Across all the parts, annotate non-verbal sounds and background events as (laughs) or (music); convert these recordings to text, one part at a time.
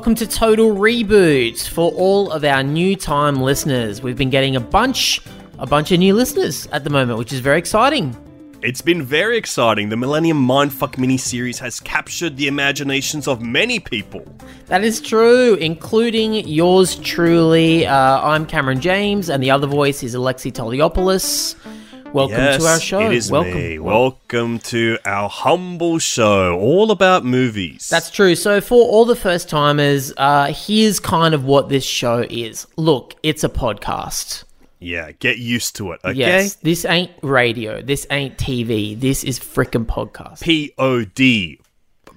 Welcome to Total Reboot for all of our new time listeners. We've been getting a bunch, a bunch of new listeners at the moment, which is very exciting. It's been very exciting. The Millennium Mindfuck miniseries has captured the imaginations of many people. That is true, including yours truly. Uh, I'm Cameron James, and the other voice is Alexi Toliopoulos. Welcome yes, to our show. It is Welcome. me. Welcome to our humble show, all about movies. That's true. So, for all the first timers, uh, here's kind of what this show is. Look, it's a podcast. yeah. Get used to it, okay? Yes, this ain't radio. This ain't TV. This is frickin' podcast. P O D.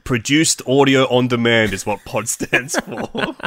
Produced audio on demand is what POD stands for. (laughs)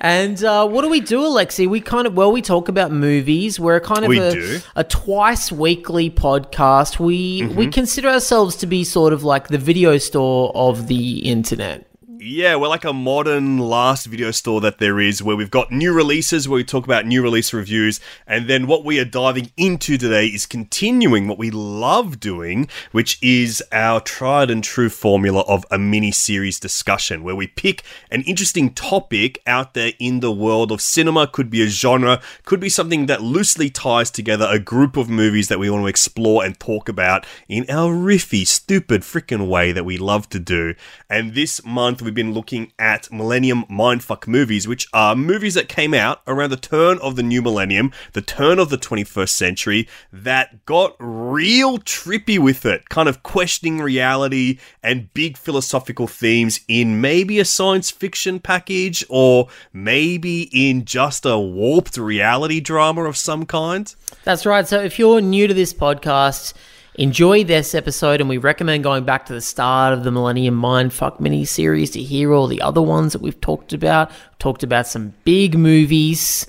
And uh, what do we do, Alexi? We kind of well, we talk about movies. We're kind of We a, a twice weekly podcast. We Mm-hmm. we consider ourselves to be sort of like the video store of the internet. Yeah, we're like a modern last video store that there is where we've got new releases where we talk about new release reviews. And then what we are diving into today is continuing what we love doing, which is our tried and true formula of a mini series discussion where we pick an interesting topic out there in the world of cinema. Could be a genre, could be something that loosely ties together a group of movies that we want to explore and talk about in our riffy, stupid, freaking way that we love to do. And this month we've been looking at Millennium Mindfuck movies, which are movies that came out around the turn of the new millennium, the turn of the 21st century, that got real trippy with it, kind of questioning reality and big philosophical themes in maybe a science fiction package or maybe in just a warped reality drama of some kind. That's right. So if you're new to this podcast, enjoy this episode, and we recommend going back to the start of the Millennium Mindfuck mini series to hear all the other ones that we've talked about. Talked about some big movies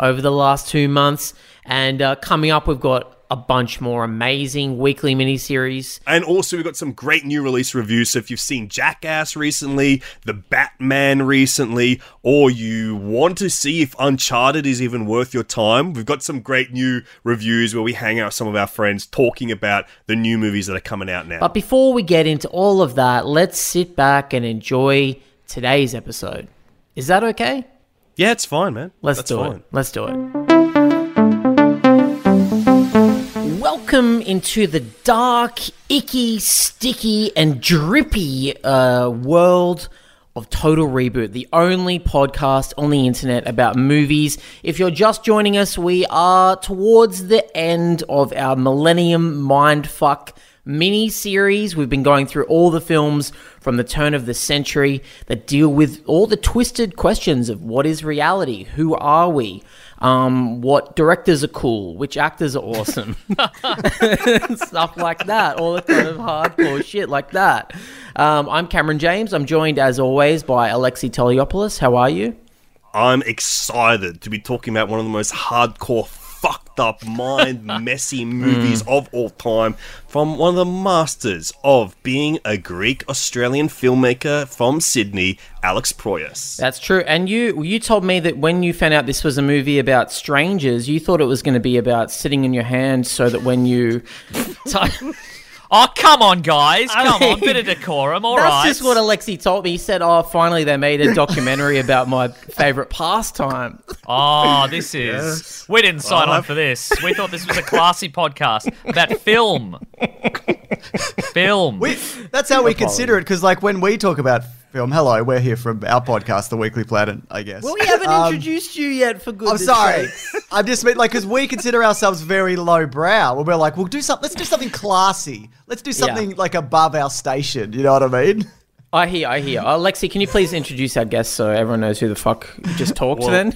over the last two months, and uh, coming up, we've got a bunch more amazing weekly mini series. And also, we've got some great new release reviews. So, if you've seen Jackass recently, The Batman recently, or you want to see if Uncharted is even worth your time, we've got some great new reviews where we hang out with some of our friends talking about the new movies that are coming out now. But before we get into all of that, let's sit back and enjoy today's episode. Is that okay? yeah, it's fine, man. Let's That's do fine. it. Let's do it. Welcome into the dark, icky, sticky, and drippy uh, world of Total Reboot, the only podcast on the internet about movies. If you're just joining us, we are towards the end of our Millennium Mindfuck mini series. We've been going through all the films from the turn of the century that deal with all the twisted questions of what is reality, who are we, um, what directors are cool, which actors are awesome, (laughs) (laughs) stuff like that, all the kind of hardcore shit like that. Um, I'm Cameron James. I'm joined as always by Alexi Toliopoulos. How are you? I'm excited to be talking about one of the most hardcore, fucked up, mind (laughs) messy hmm. movies of all time from one of the masters of being a Greek Australian filmmaker from Sydney, Alex Proyas. That's true. And you you told me that when you found out this was a movie about strangers, you thought it was going to be about sitting in your hand so that when you. (laughs) (laughs) Oh, come on, guys. Come mean, on. Bit of decorum. All That's right. just what Alexi told me. He said, "Oh, finally they made a (laughs) documentary about my favorite pastime." Oh, this is. We didn't sign on for this. We thought this was a classy podcast about film. (laughs) film. We, that's how we consider it because, like, when we talk about film, hello, we're here from our podcast, The Weekly Planet, I guess. Well, we haven't Um, introduced you yet. For good. I'm sorry. (laughs) I'm just mean, like because we consider ourselves very low brow. Where we're like, we'll do something. Let's do something classy. Let's do something like above our station. You know what I mean? I hear, I hear. Alexi, can you please introduce our guest so everyone knows who the fuck you just talked Well, then?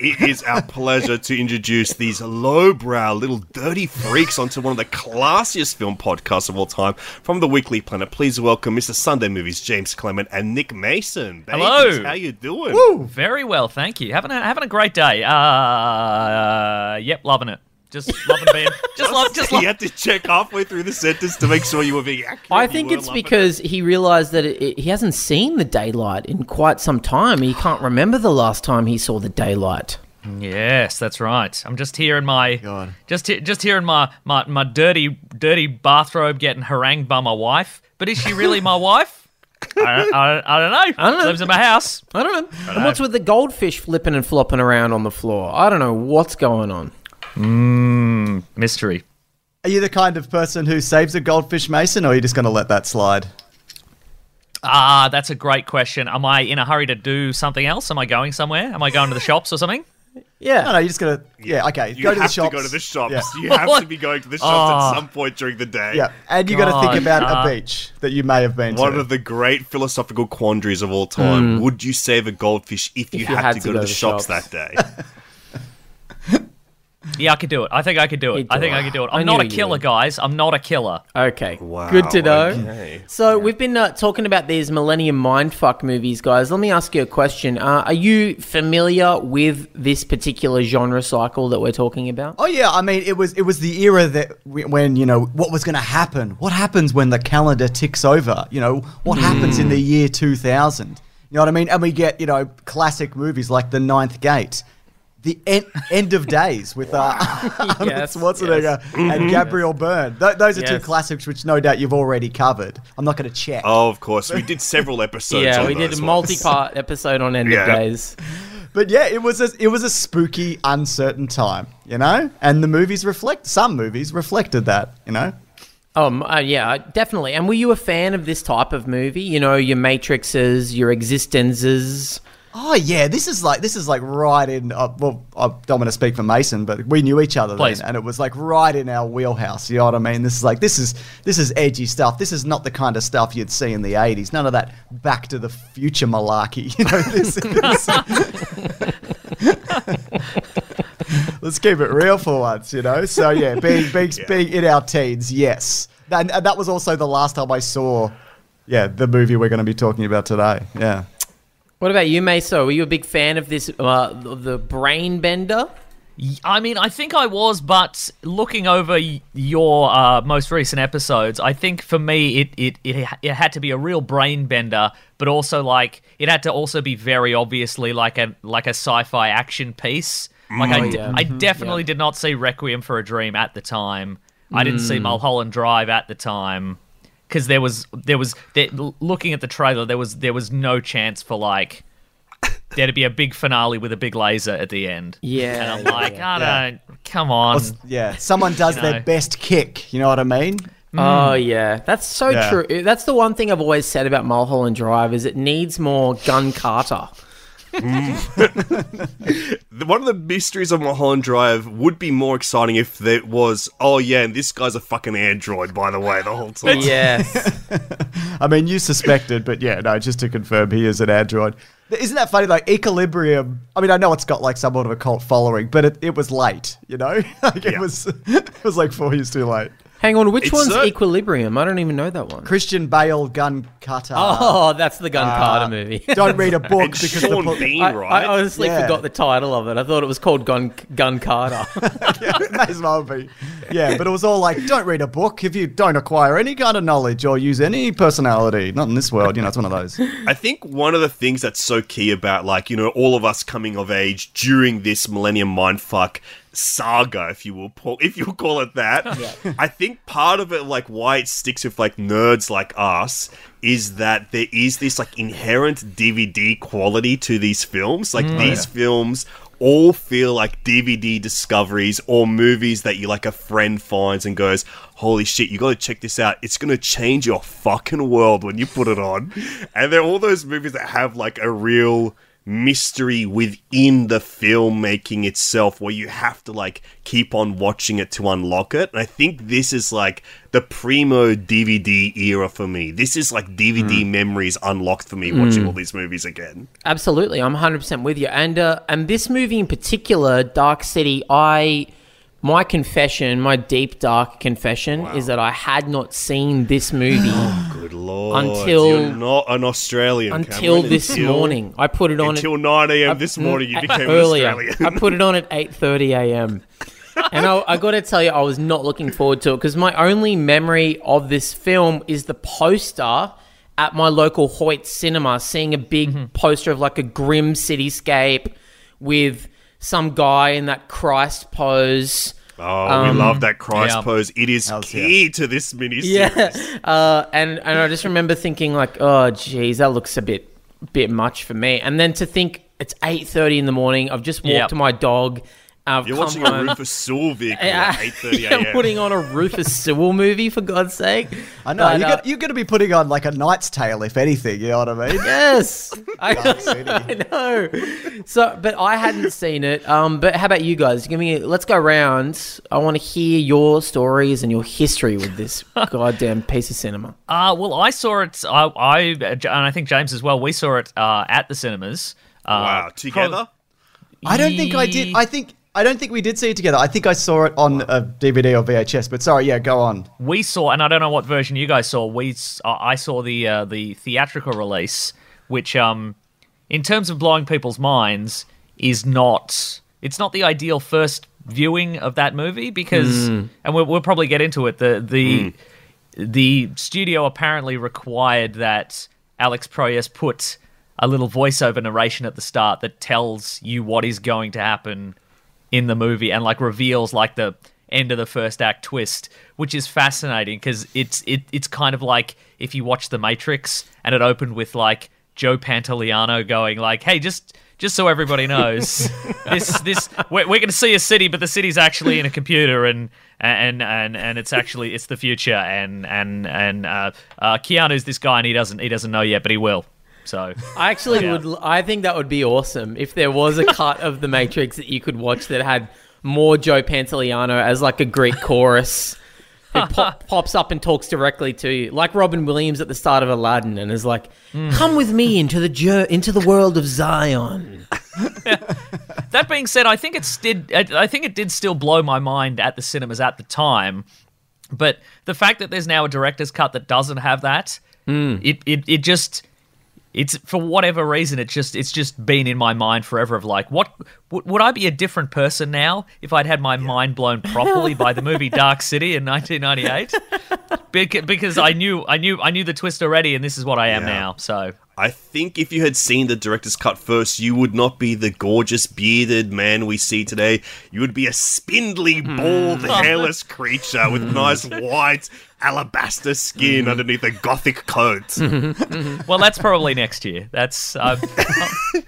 It is our pleasure to introduce these lowbrow little dirty freaks onto one of the classiest film podcasts of all time from the Weekly Planet. Please welcome Mr. Sunday Movies, James Clement, and Nick Mason. Babies, Hello. How you doing? Very well, thank you. Having a, having a great day. Uh, yep, loving it. Just loving being. (laughs) Just love. Just you love. had to check halfway through the sentence to make sure you were being accurate. I think it's loving it. because he realized that it, it- he hasn't seen the daylight in quite some time. He can't remember the last time he saw the daylight. Yes, that's right. I'm just here in my. God. Just he- just here in my, my my dirty dirty bathrobe, getting harangued by my wife. But is she really my (laughs) wife? I, I, I don't know. I don't know. Lives in my house. I don't know. and what's with the goldfish flipping and flopping around on the floor? I don't know what's going on. Mystery. Are you the kind of person who saves a goldfish, Mason, or are you just going to let that slide? Ah, that's a great question. Am I in a hurry to do something else? Am I going somewhere? Am I going to the shops or something? Yeah. No, no, you're just going to. Yeah, okay. You go to have the shops. to go to the shops. Yeah. You have to be (laughs) going to the shops Oh. at some point during the day. Yeah, and you got to think about uh, a beach that you may have been to. One to. of the great philosophical quandaries of all time. Would you save a goldfish if you, Hmm. you had, had to to go, go to to the shops, shops. that day? (laughs) Yeah, I could do it. I think I could do it. You'd I think it. I could do it. I I'm knew not a killer, would. guys. I'm not a killer. Okay. Wow, Good to know. okay. So we've been uh, talking about these Millennium Mindfuck movies, guys. Let me ask you a question. Uh, are you familiar with this particular genre cycle that we're talking about? Oh yeah, I mean it was it was the era that we, when you know what was going to happen. What happens when the calendar ticks over? You know what happens in the year 2000? You know what I mean? And we get you know classic movies like The Ninth Gate, The End, End of Days with uh, (laughs) Arnold (laughs) Yes, Schwarzenegger yes. and Gabriel Byrne. Th- those are two classics which no doubt you've already covered. I'm not going to check. Oh, of course. We did several (laughs) episodes yeah, on we did a multi-part episode on End Yeah. of Days. But yeah, it was a, it was a spooky, uncertain time, you know. And the movies reflect some movies reflected that, you know. Um, uh, yeah, definitely. And were you a fan of this type of movie? You know, your Matrixes, your Existences. Oh yeah, this is like this is like right in. Uh, well, I don't want to speak for Mason, but we knew each other Please. then, and it was like right in our wheelhouse. You know what I mean? This is like this is this is edgy stuff. This is not the kind of stuff you'd see in the '80s. None of that Back to the Future malarkey. You know (laughs) this. this (laughs) Let's keep it real for once, you know. So yeah, being (laughs) being, being in our teens, yes, and, and that was also the last time I saw, yeah, the movie we're going to be talking about today. Yeah. What about you, Meso? Were you a big fan of this, uh, the Brain Bender? I mean, I think I was, but looking over your uh, most recent episodes, I think for me it, it it it had to be a real brain bender, but also like it had to also be very obviously like a like a sci-fi action piece. Like I, d- yeah. I definitely did not see Requiem for a Dream at the time. I didn't see Mulholland Drive at the time because there was there was there, looking at the trailer there was there was no chance for like there to be a big finale with a big laser at the end. Yeah, and I'm like, yeah. I don't. Come on. Yeah, (laughs) someone does You their best kick. You know what I mean? Oh yeah, that's so Yeah. true. That's the one thing I've always said about Mulholland Drive is it needs more gun kata. Mm. (laughs) The- One of the mysteries of Mulholland Drive would be more exciting if there was, oh yeah, and this guy's a fucking android, by the way, the whole time. (laughs) Yes. (laughs) I mean, you suspected, but yeah, no, just to confirm, he is an android. Isn't that funny? Like Equilibrium. I mean, I know it's got like somewhat of a cult following, but it, it was late. You know, like it Yeah. was it was like four years too late. Hang on, which It's one's so- Equilibrium? I don't even know that one. Christian Bale gun kata. Oh, that's the gun Uh, Carter movie. (laughs) Don't read a book (laughs) And because Sean the book. Bean, I, right? I honestly Yeah. forgot the title of it. I thought it was called Gun Gun kata. (laughs) May as well be. Yeah, but it was all like, don't read a book if you don't acquire any kind of knowledge or use any personality. Not in this world, you know. It's one of those. I think one of the things that's so key about, like, you know, all of us coming of age during this Millennium Mindfuck saga, if you will, Paul, (laughs) if you'll call it that, (laughs) I think part of it, like, why it sticks with, like, nerds like us, is that there is this, like, inherent DVD quality to these films. Like, mm. oh, these films all feel like DVD discoveries or movies that you like a friend finds and goes, Holy shit, you gotta check this out. It's gonna change your fucking world when you put it on. (laughs) And they're all those movies that have like a real mystery within the filmmaking itself where you have to like keep on watching it to unlock it. And I think this is like the primo DVD era for me. This is like DVD memories unlocked for me watching all these movies again. Absolutely, I'm 100% with you. And uh, and this movie in particular, Dark City, I my confession, my deep dark confession is that I had not seen this movie oh, Good lord. Until- You're not an Australian. until Cameron, this until- morning. I put it on Until 9 a.m. this morning, you became earlier. I put it on at 8:30 a.m. and I, I got to tell you, I was not looking forward to it because my only memory of this film is the poster at my local Hoyt cinema, seeing a big mm-hmm. poster of like a grim cityscape with some guy in that Christ pose Oh, we love that Christ yeah. pose. It is Hells key to this mini Yeah, (laughs) uh, and and I just remember thinking like, oh, geez, that looks a bit bit much for me. And then to think it's eight thirty in the morning. I've just walked Yep. to my dog. I've You're come watching a. Rufus Sewell vehicle Yeah, (laughs) at 8.30 yeah, a.m. putting on a Rufus Sewell movie for God's sake. I know But, you're, uh, gonna, you're gonna be putting on like a Knight's Tale, if anything. You know what I mean? Yes, (laughs) I, (laughs) I know. So, but I hadn't seen it. Um, but how about you guys? Give me. Let's go round. I want to hear your stories and your history with this goddamn piece of cinema. Uh, well, I saw it. I, I and I think James as well. We saw it uh, at the cinemas. Uh, Wow, together? I don't think I did. I think I don't think we did see it together. I think I saw it on a DVD or VHS. But sorry, yeah, go on. we saw, and I don't know what version you guys saw. We, uh, I saw the uh, the theatrical release, which, um, in terms of blowing people's minds, is not. It's not the ideal first viewing of that movie because, and we'll, we'll probably get into it. The the the studio apparently required that Alex Proyas put a little voiceover narration at the start that tells you what is going to happen in the movie and like reveals like the end of the first act twist, which is fascinating because it's it it's kind of like if you watch The Matrix and it opened with like Joe Pantoliano going like, "Hey, just just so everybody knows, (laughs) this this we're, we're going to see a city, but the city's actually in a computer and." And and and it's actually it's the future and and and uh, uh, Keanu's this guy and he doesn't he doesn't know yet but he will so I actually Yeah. would. I think that would be awesome if there was a cut of The Matrix that you could watch that had more Joe Pantoliano as like a Greek chorus. It pop, (laughs) pops up and talks directly to you, like Robin Williams at the start of Aladdin, and is like, hmm. "Come with me into the jo- into the world of Zion." (laughs) That being said, I think it's did. I I think it did still blow my mind at the cinemas at the time. But the fact that there's now a director's cut that doesn't have that, hmm. it, it it just it's for whatever reason it's just it's just been in my mind forever of like what would, would I be a different person now if I'd had my mind blown properly by the movie Dark City in 1998 (laughs) Bec- because I knew I knew I knew the twist already and this is what I am Yeah. now so. I think if you had seen the director's cut first, you would not be the gorgeous bearded man we see today. You would be a spindly, hmm. bald, (laughs) hairless creature with hmm. nice white alabaster skin mm-hmm. underneath a gothic coat. Mm-hmm. Mm-hmm. well that's probably next year that's I've, uh, (laughs)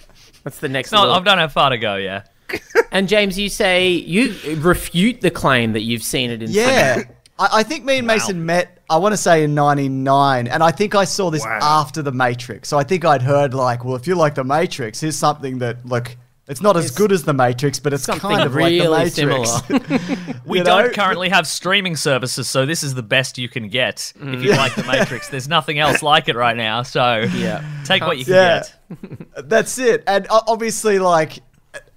That's the next. no. I've done how far to go yeah (laughs) And James, you say you refute the claim that you've seen it in. Yeah. I, I think me and Mason met, I want to say in 99, and I think I saw this Wow. after The Matrix. So I think I'd heard, like, well, if you like The Matrix, here's something that, look, it's not as good as The Matrix, but it's something kind of really like The Matrix. similar. (laughs) We You don't currently have streaming services, so this is the best you can get if you mm. like The Matrix. There's nothing else like it right now, so Yeah. take what you can Yeah. get. That's it. And obviously, like,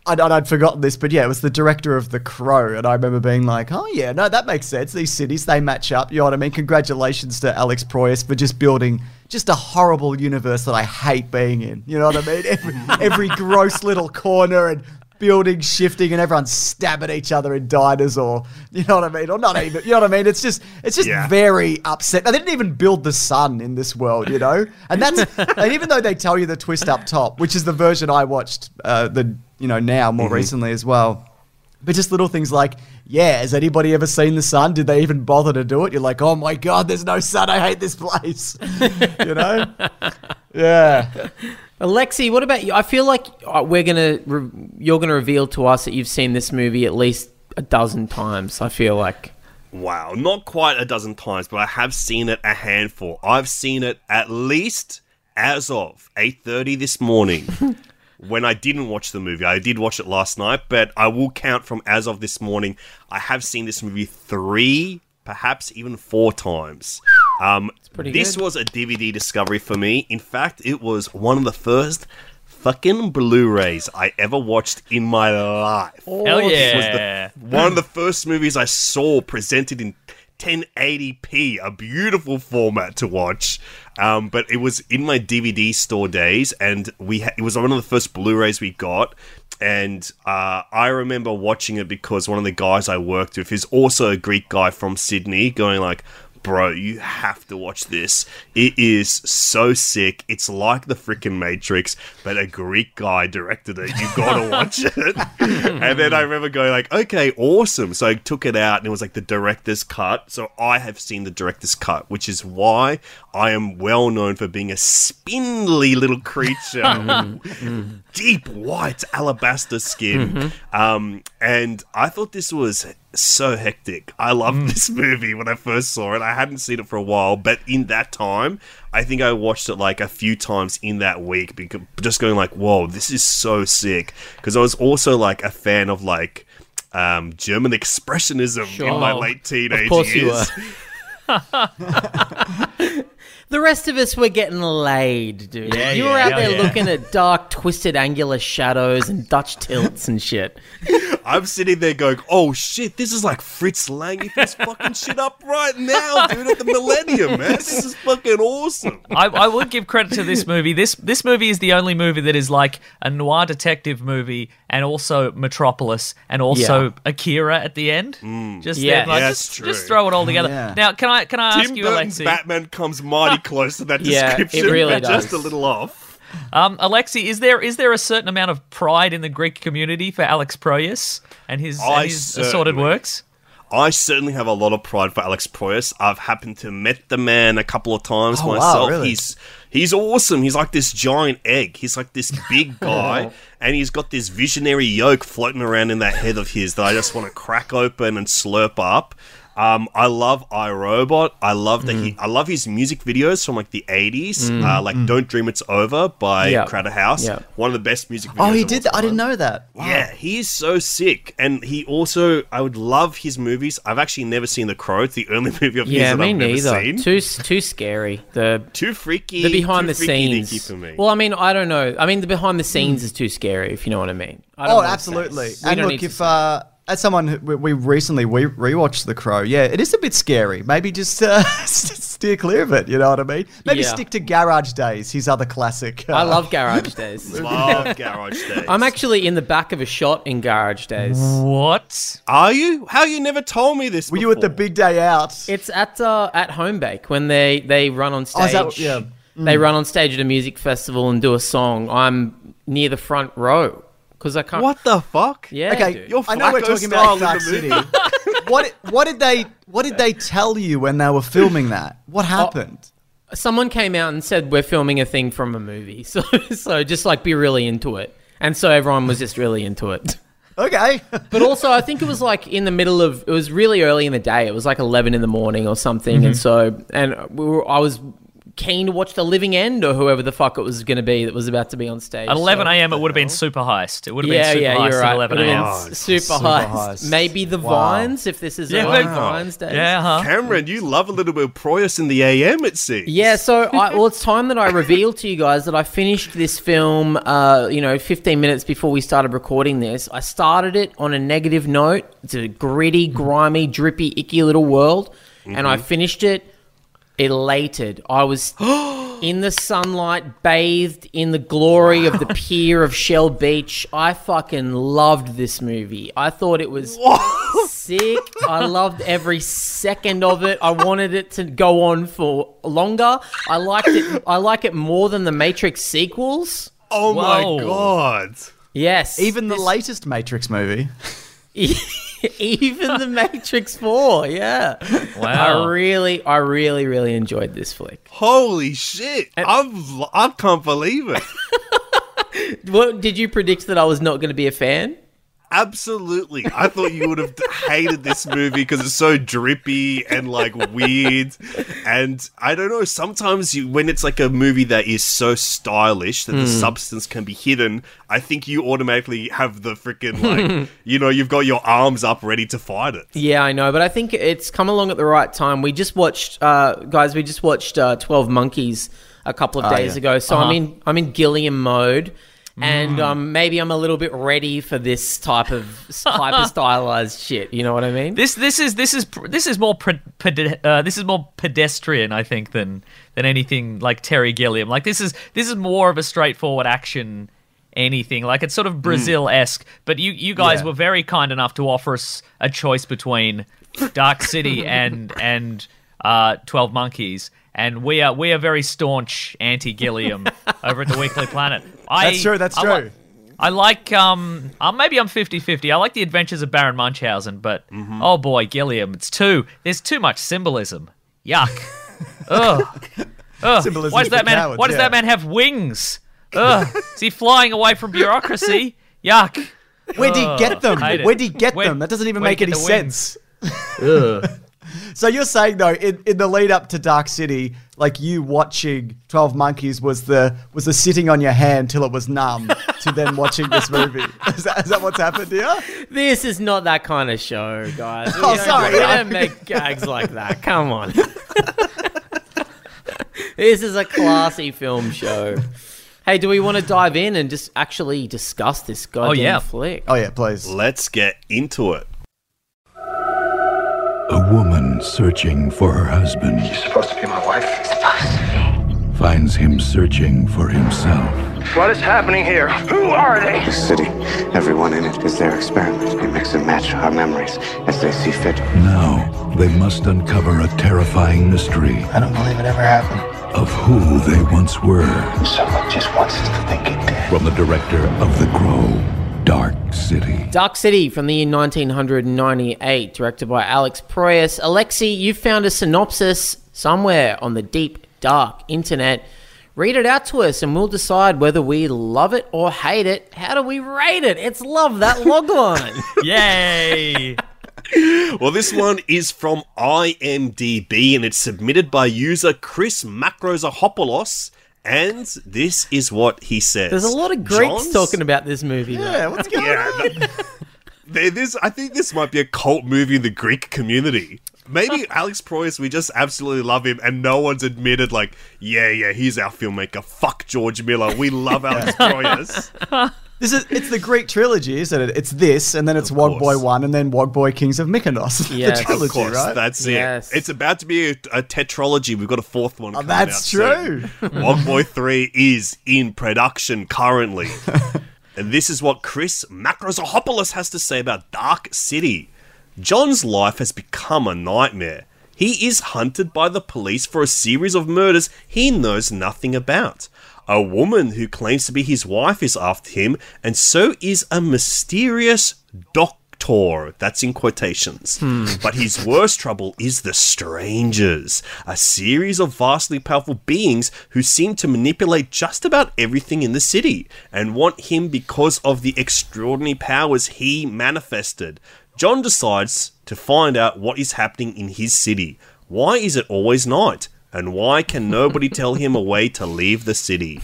I'd, I'd forgotten this, but yeah, it was the director of The Crow. And I remember being like, oh, yeah, no, that makes sense. These cities, they match up. You know what I mean? Congratulations to Alex Proyas for just building just a horrible universe that I hate being in. You know what I mean? Every, (laughs) every gross little corner and buildings shifting and everyone stabbing each other in diners or, you know what I mean? Or not even, you know what I mean? It's just, it's just Yeah. very upset. They didn't even build the sun in this world, you know? And that's, (laughs) and even though they tell you the twist up top, which is the version I watched, uh, the, you know, now more recently as well. But just little things like, yeah, has anybody ever seen the sun? Did they even bother to do it? You're like, oh my God, there's no sun. I hate this place. (laughs) you know? Yeah. Alexi, what about you? I feel like uh, we're gonna re- you're gonna reveal to us that you've seen this movie at least a dozen times. I feel like. Wow, not quite a dozen times, but I have seen it a handful. I've seen it at least as of 8:30 this morning. (laughs) when I didn't watch the movie, I did watch it last night, but I will count from as of this morning. I have seen this movie 3, perhaps even 4 times. Um this good. was a DVD discovery for me. In fact, it was one of the first fucking Blu-rays I ever watched in my life. Hell This was yeah. the, one of the first movies I saw presented in 1080p, a beautiful format to watch. Um, but it was in my DVD store days, and we ha- it was one of the first Blu-rays we got. And uh, I remember watching it because one of the guys I worked with is also a Greek guy from Sydney, going like, bro, you have to watch this. It is so sick. It's like the freaking Matrix, but a Greek guy directed it. You gotta (laughs) watch it. and then I remember going like, okay, awesome. So I took it out and it was like the director's cut. So I have seen the director's cut, which is why I am well known for being a spindly little creature, (laughs) deep white alabaster skin. Um, and I thought this was so hectic. I loved this movie when I first saw it. I hadn't seen it for a while, but in that time, I think I watched it like a few times in that week because just going like, "Whoa, this is so sick." Because I was also like a fan of like um, German expressionism in my late teenage Of course you years. (laughs) The rest of us were getting laid, dude. Yeah, you yeah, were out yeah, there yeah. looking at dark, twisted, angular shadows and Dutch tilts and shit. (laughs) I'm sitting there going, "Oh shit, this is like Fritz Lang if he's fucking shit up right now, dude, at the Millennium, man. This is fucking awesome." I, I would give credit to this movie. This this movie is the only movie that is like a noir detective movie and also Metropolis and also Yeah. Akira at the end. Mm. Just Yeah. then, like, Yeah, just, true. just throw it all together. Yeah. Now, can I can I ask Tim you, Burton's Alexi? Batman comes mighty close to that Yeah, it description, really but just a little off. Um, Alexi, is there is there a certain amount of pride in the Greek community for Alex Proyas and his, and his assorted works? I certainly have a lot of pride for Alex Proyas. I've happened to met the man a couple of times Oh, wow, myself. really? He's he's awesome. He's like this giant egg. He's like this big (laughs) guy, and he's got this visionary yolk floating around in that head of his that I just want to crack open and slurp up. Um, I love I, Robot. I love that Mm. he. I love his music videos from like the eighties, uh, like "Don't Dream It's Over" by Yeah. Crowded House. Yeah. One of the best music videos. Oh, he did. That. I didn't know that. Wow. Yeah, he is so sick, and he also. I would love his movies. I've actually never seen The Crow. It's the only (laughs) movie of his Yeah, that me I've never neither. seen. Too too scary. The Too freaky. the behind too the scenes. for me. Well, I mean, I don't know. I mean, the behind the scenes is too scary, if you know what I mean. I don't Oh, know what to absolutely. We And look, if uh, as someone who we, we recently we rewatched The Crow, yeah, it is a bit scary. Maybe just uh, (laughs) steer clear of it. You know what I mean? Maybe Yeah. stick to Garage Days, his other classic. uh, I love Garage (laughs) Days. love Garage Days. I'm actually in the back of a shot in Garage Days. What? Are you? How you never told me this? Were you at the big day out? It's at uh, at Homebake when they they run on Oh, is stage. that- yeah. They run on stage at a music festival and do a song. I'm near the front row because I can't. What the fuck? Yeah, okay, dude. You're I know we're talking about Dark City. movie. (laughs) what what did they what did they tell you when they were filming that? What oh, happened? someone came out and said we're filming a thing from a movie, (laughs) so so just like be really into it, and so everyone was just really into it. Okay. (laughs) But also, I think it was like in the middle of it was really early in the day. It was like eleven in the morning or something, mm-hmm. and so and we were, I was keen to watch the Living End or whoever the fuck it was going to be that was about to be on stage. At 11 so- a.m., it would have been super heist. It would have been Yeah, super yeah, heist you're at right. 11 a.m. Oh, super, super heist. heist. Maybe the Wow. Vines if this is Yeah, early but- Vines days. Yeah, huh? Cameron, you love a little bit of Proyas in the AM. It seems. Yeah, so I, well, it's time that I reveal to you guys that I finished this film. Uh, you know, 15 minutes before we started recording this, I started it on a negative note. It's a gritty, grimy, drippy, icky little world, and I finished it elated. I was (gasps) in the sunlight, bathed in the glory of the pier of Shell Beach. I fucking loved this movie. I thought it was sick. I loved every second of it. I wanted it to go on for longer. I liked it. I like it more than the Matrix sequels. Oh Whoa. my god. Yes, Even the this- latest Matrix movie. (laughs) (laughs) even the Matrix Four. Yeah, Wow. I really, I really, really enjoyed this flick. Holy shit! I've, I can't believe it. (laughs) What did you predict that I was not going to be a fan? Absolutely. I thought you would have hated this movie because it's so drippy and like weird. And I don't know, sometimes you, when it's like a movie that is so stylish that the substance can be hidden, I think you automatically have the freaking like, (laughs) you know, you've got your arms up ready to fight it. Yeah, I know, but I think it's come along at the right time. We just watched, uh, guys. We just watched uh, Twelve Monkeys a couple of Oh, days yeah. ago, so I'm in I'm in Gilliam mode, and um, maybe I'm a little bit ready for this type of hyper (laughs) stylized shit. You know what I mean? This this is this is this is more pre- pede- uh, this is more pedestrian, I think, than than anything like Terry Gilliam. Like this is this is more of a straightforward action anything. Like it's sort of Brazil esque. But you you guys Yeah. were very kind enough to offer us a choice between Dark City (laughs) and and uh, Twelve Monkeys, and we are we are very staunch anti Gilliam (laughs) over at the Weekly Planet. I, That's true, that's I true. li- I like um uh, maybe I'm 50-50. I like the Adventures of Baron Munchausen, but Mm-hmm. oh boy, Gilliam, it's too there's too much symbolism. Yuck. (laughs) Ugh. Ugh. Symbolism Why does that man cowards, why does yeah. that man have wings? Ugh. Is he flying away from bureaucracy? Yuck. Where'd he get them? Where'd he get Where- them? That doesn't even make any sense. the wings? sense. (laughs) (laughs) So you're saying though, in, in the lead up to Dark City, like you watching Twelve Monkeys was the was the sitting on your hand till it was numb to then (laughs) watching this movie. Is that, is that what's happened here? This is not that kind of show, guys. (laughs) Oh, we Oh, don't- sorry. We don't make gags like that. Come on. this is a classy film show. Hey, do we want to dive in and just actually discuss this oh, goddamn yeah. flick? Oh yeah, please. Let's get into it. A woman searching for her husband supposed to be my wife? finds him searching for himself. What is happening here? Who are they? This city. Everyone in it is their experiment. We mix and match our memories as they see fit. Now they must uncover a terrifying mystery I don't believe it ever happened. of who they once were. Someone just wants us to think it did. From the director of The Crow, Dark City. Dark City from the year 1998, directed by Alex Proyas. Alexi, you found a synopsis somewhere on the deep, dark internet. Read it out to us and we'll decide whether we love it or hate it. How do we rate it? It's love that logline. (laughs) Yay. Well, this one is from IMDb and it's submitted by user Chris Macrosahopoulos. And this is what he says. There's a lot of Greeks John's- talking about this movie. though. Yeah, what's going Yeah, on? that- (laughs) there- this, I think this might be a cult movie in the Greek community. Maybe Alex Proyas, we just absolutely love him, and no one's admitted, like, yeah, yeah, he's our filmmaker. Fuck George Miller. We love Alex (laughs) Proyas. (laughs) This is it's the Greek trilogy, isn't it? It's this, and then it's Wog Boy. One, and then Wog Boy Kings of Mykonos. (laughs) Yes. the trilogy, Of course, right? that's Yes. it. It's about to be a, a tetralogy. We've got a fourth one. Oh, coming that's out soon. (laughs) Wog Boy Three is in production currently, (laughs) and this is what Chris Macrosahopoulos has to say about Dark City. John's life has become a nightmare. He is hunted by the police for a series of murders he knows nothing about. A woman who claims to be his wife is after him, and so is a mysterious doctor. That's in quotations. Hmm. But his worst trouble is the strangers, a series of vastly powerful beings who seem to manipulate just about everything in the city and want him because of the extraordinary powers he manifested. John decides to find out what is happening in his city. Why is it always night? And why can nobody tell him a way to leave the city?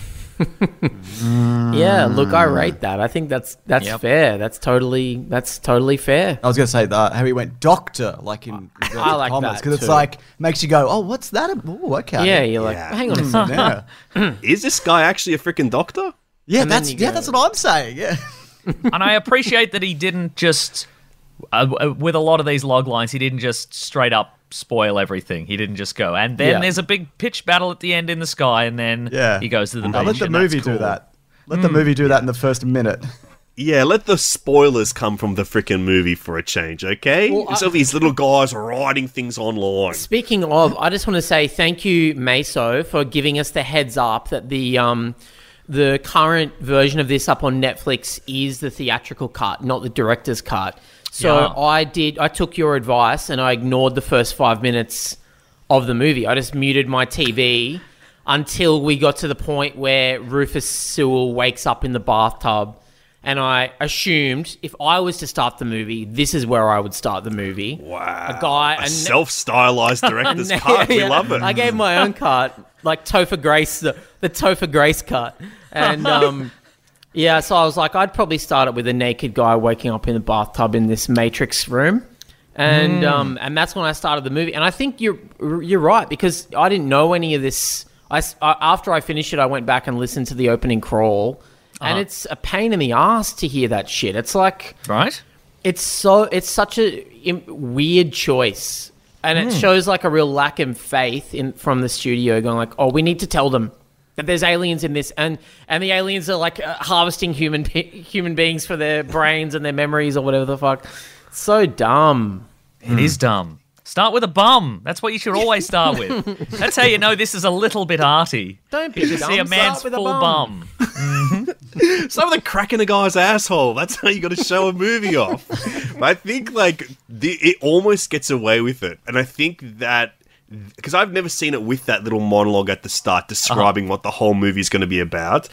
Yeah, look, I rate that. I think that's that's Yep. fair. That's totally that's totally fair. I was going to say that how he went doctor, like in I like that because it's like makes you go, oh, what's that? Oh, okay. Yeah, you're like, Yeah. hang on a second. yeah, (laughs) Is this guy actually a freaking doctor? yeah. And That's yeah, go- that's what I'm saying. Yeah, (laughs) and I appreciate that he didn't just uh, uh, with a lot of these log lines, he didn't just straight up spoil everything. He didn't just go, and then Yeah. there's a big pitch battle at the end in the sky, and then yeah. he goes to the Now let the movie cool. do that. Let the movie do that in the first minute. Yeah, let the spoilers come from the freaking movie for a change, okay? Well, I- Instead of these little guys writing things online. Speaking of, I just want to say thank you, Meso, for giving us the heads up that the um, the current version of this up on Netflix is the theatrical cut, not the director's cut. So Yeah. I did. I took your advice and I ignored the first five minutes of the movie. I just muted my TV until we got to the point where Rufus Sewell wakes up in the bathtub. And I assumed if I was to start the movie, this is where I would start the movie. Wow. A guy, A a ne- self-stylized (laughs) director's cut. We yeah. love it. I gave my own cut, like Topher Grace, the, the Topher Grace cut, and (laughs) um, yeah. So I was like, I'd probably start it with a naked guy waking up in the bathtub in this Matrix room, and hmm. um, and that's when I started the movie. And I think you're you're right because I didn't know any of this. I after I finished it, I went back and listened to the opening crawl, and uh-huh. it's a pain in the ass to hear that shit. It's like right? it's so it's such a weird choice and it hmm. shows like a real lack of faith in from the studio going like oh we need to tell them that there's aliens in this and and the aliens are like uh, harvesting human be- human beings for their brains and their memories or whatever the fuck so dumb It is dumb. Start with a bum. That's what you should always start with. That's how you know this is a little bit arty. Don't be You dumb. see a Start man's with a full bum. bum. Some of the crack in a guy's asshole. That's how you got to show a movie off. (laughs) But I think like the, it almost gets away with it, and I think that because I've never seen it with that little monologue at the start describing what the whole movie is going to be about.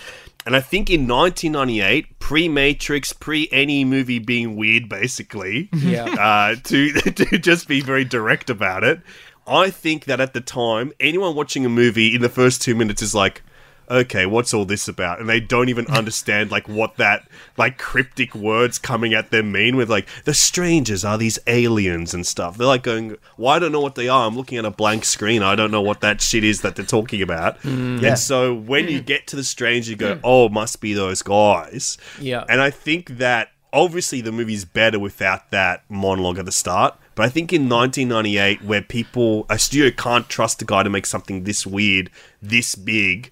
And I think in 1998, pre Matrix, pre any movie being weird, basically, Yeah. (laughs) uh, to (laughs) to just be very direct about it. I think that at the time, anyone watching a movie in the first two minutes is like, okay, what's all this about? And they don't even (laughs) understand like what that like cryptic words coming at them mean with like the strangers are these aliens and stuff. They're like going, well, I don't know what they are. I'm looking at a blank screen. I don't know what that shit is that they're talking about. Mm. Yeah. And so when you mm. get to the stranger, you go, mm. oh, must be those guys. Yeah. And I think that obviously the movie's better without that monologue at the start. But I think in 1998, where people, a studio can't trust a guy to make something this weird, this big,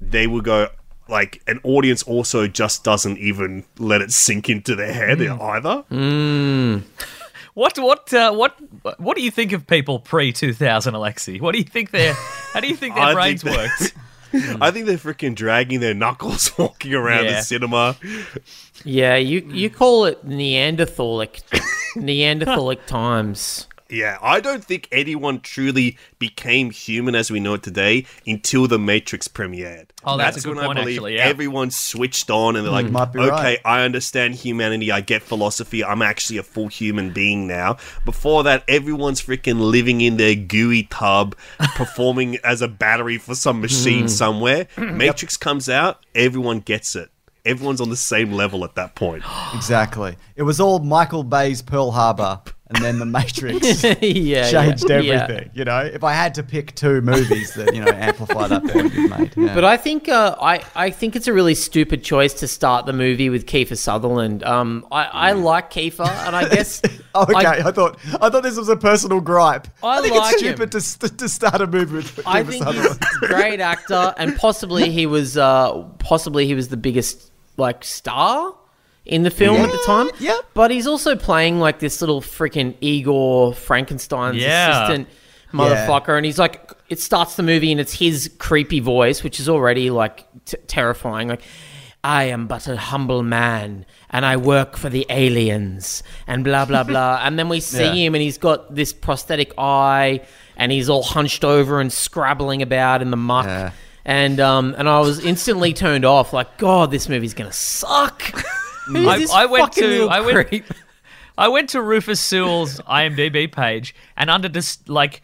they will go, like, an audience also just doesn't even let it sink into their head either. What what uh, what what do you think of people pre two thousand, Alexi? What do you think their how do you think (laughs) their brains think that- worked? (laughs) I think they're freaking dragging their knuckles (laughs) walking around Yeah. the cinema. Yeah, you you call it Neanderthalic, Neanderthalic times. Yeah, I don't think anyone truly became human as we know it today until the Matrix premiered. Oh, that's a good when point, I believe actually, yeah. everyone switched on and they're like, hmm. Might okay, right. I understand humanity, I get philosophy, I'm actually a full human being now. Before that, everyone's freaking living in their gooey tub, (laughs) performing as a battery for some machine hmm. somewhere. (clears throat) Matrix comes out, everyone gets it. Everyone's on the same level at that point. (gasps) Exactly. It was all Michael Bay's Pearl Harbor, (laughs) and then The Matrix (laughs) yeah, changed yeah, everything. You know, if I had to pick two movies that you know amplify that point (laughs) made. Yeah. But I think uh, I I think it's a really stupid choice to start the movie with Kiefer Sutherland. Um, I, I like Kiefer, and I guess Oh, (laughs) okay. I, I, thought I thought this was a personal gripe. I think like it's him. stupid to, to start a movie with. I Kiefer think he's Sutherland. a great actor, and possibly he was uh, possibly he was the biggest like star in the film at the time. yeah. But he's also playing like this little freaking Igor Frankenstein's Yeah. assistant motherfucker, and he's like, it starts the movie and it's his creepy voice, which is already like t- terrifying. Like, I am but a humble man, and I work for the aliens, and blah blah blah. (laughs) and then we see Yeah. him, and he's got this prosthetic eye, and he's all hunched over and scrabbling about in the muck. Yeah. And um, and I was instantly turned off. Like, God, this movie's gonna suck. (laughs) I, I went to I went creep? (laughs) I went to Rufus Sewell's IMDb page, and under this like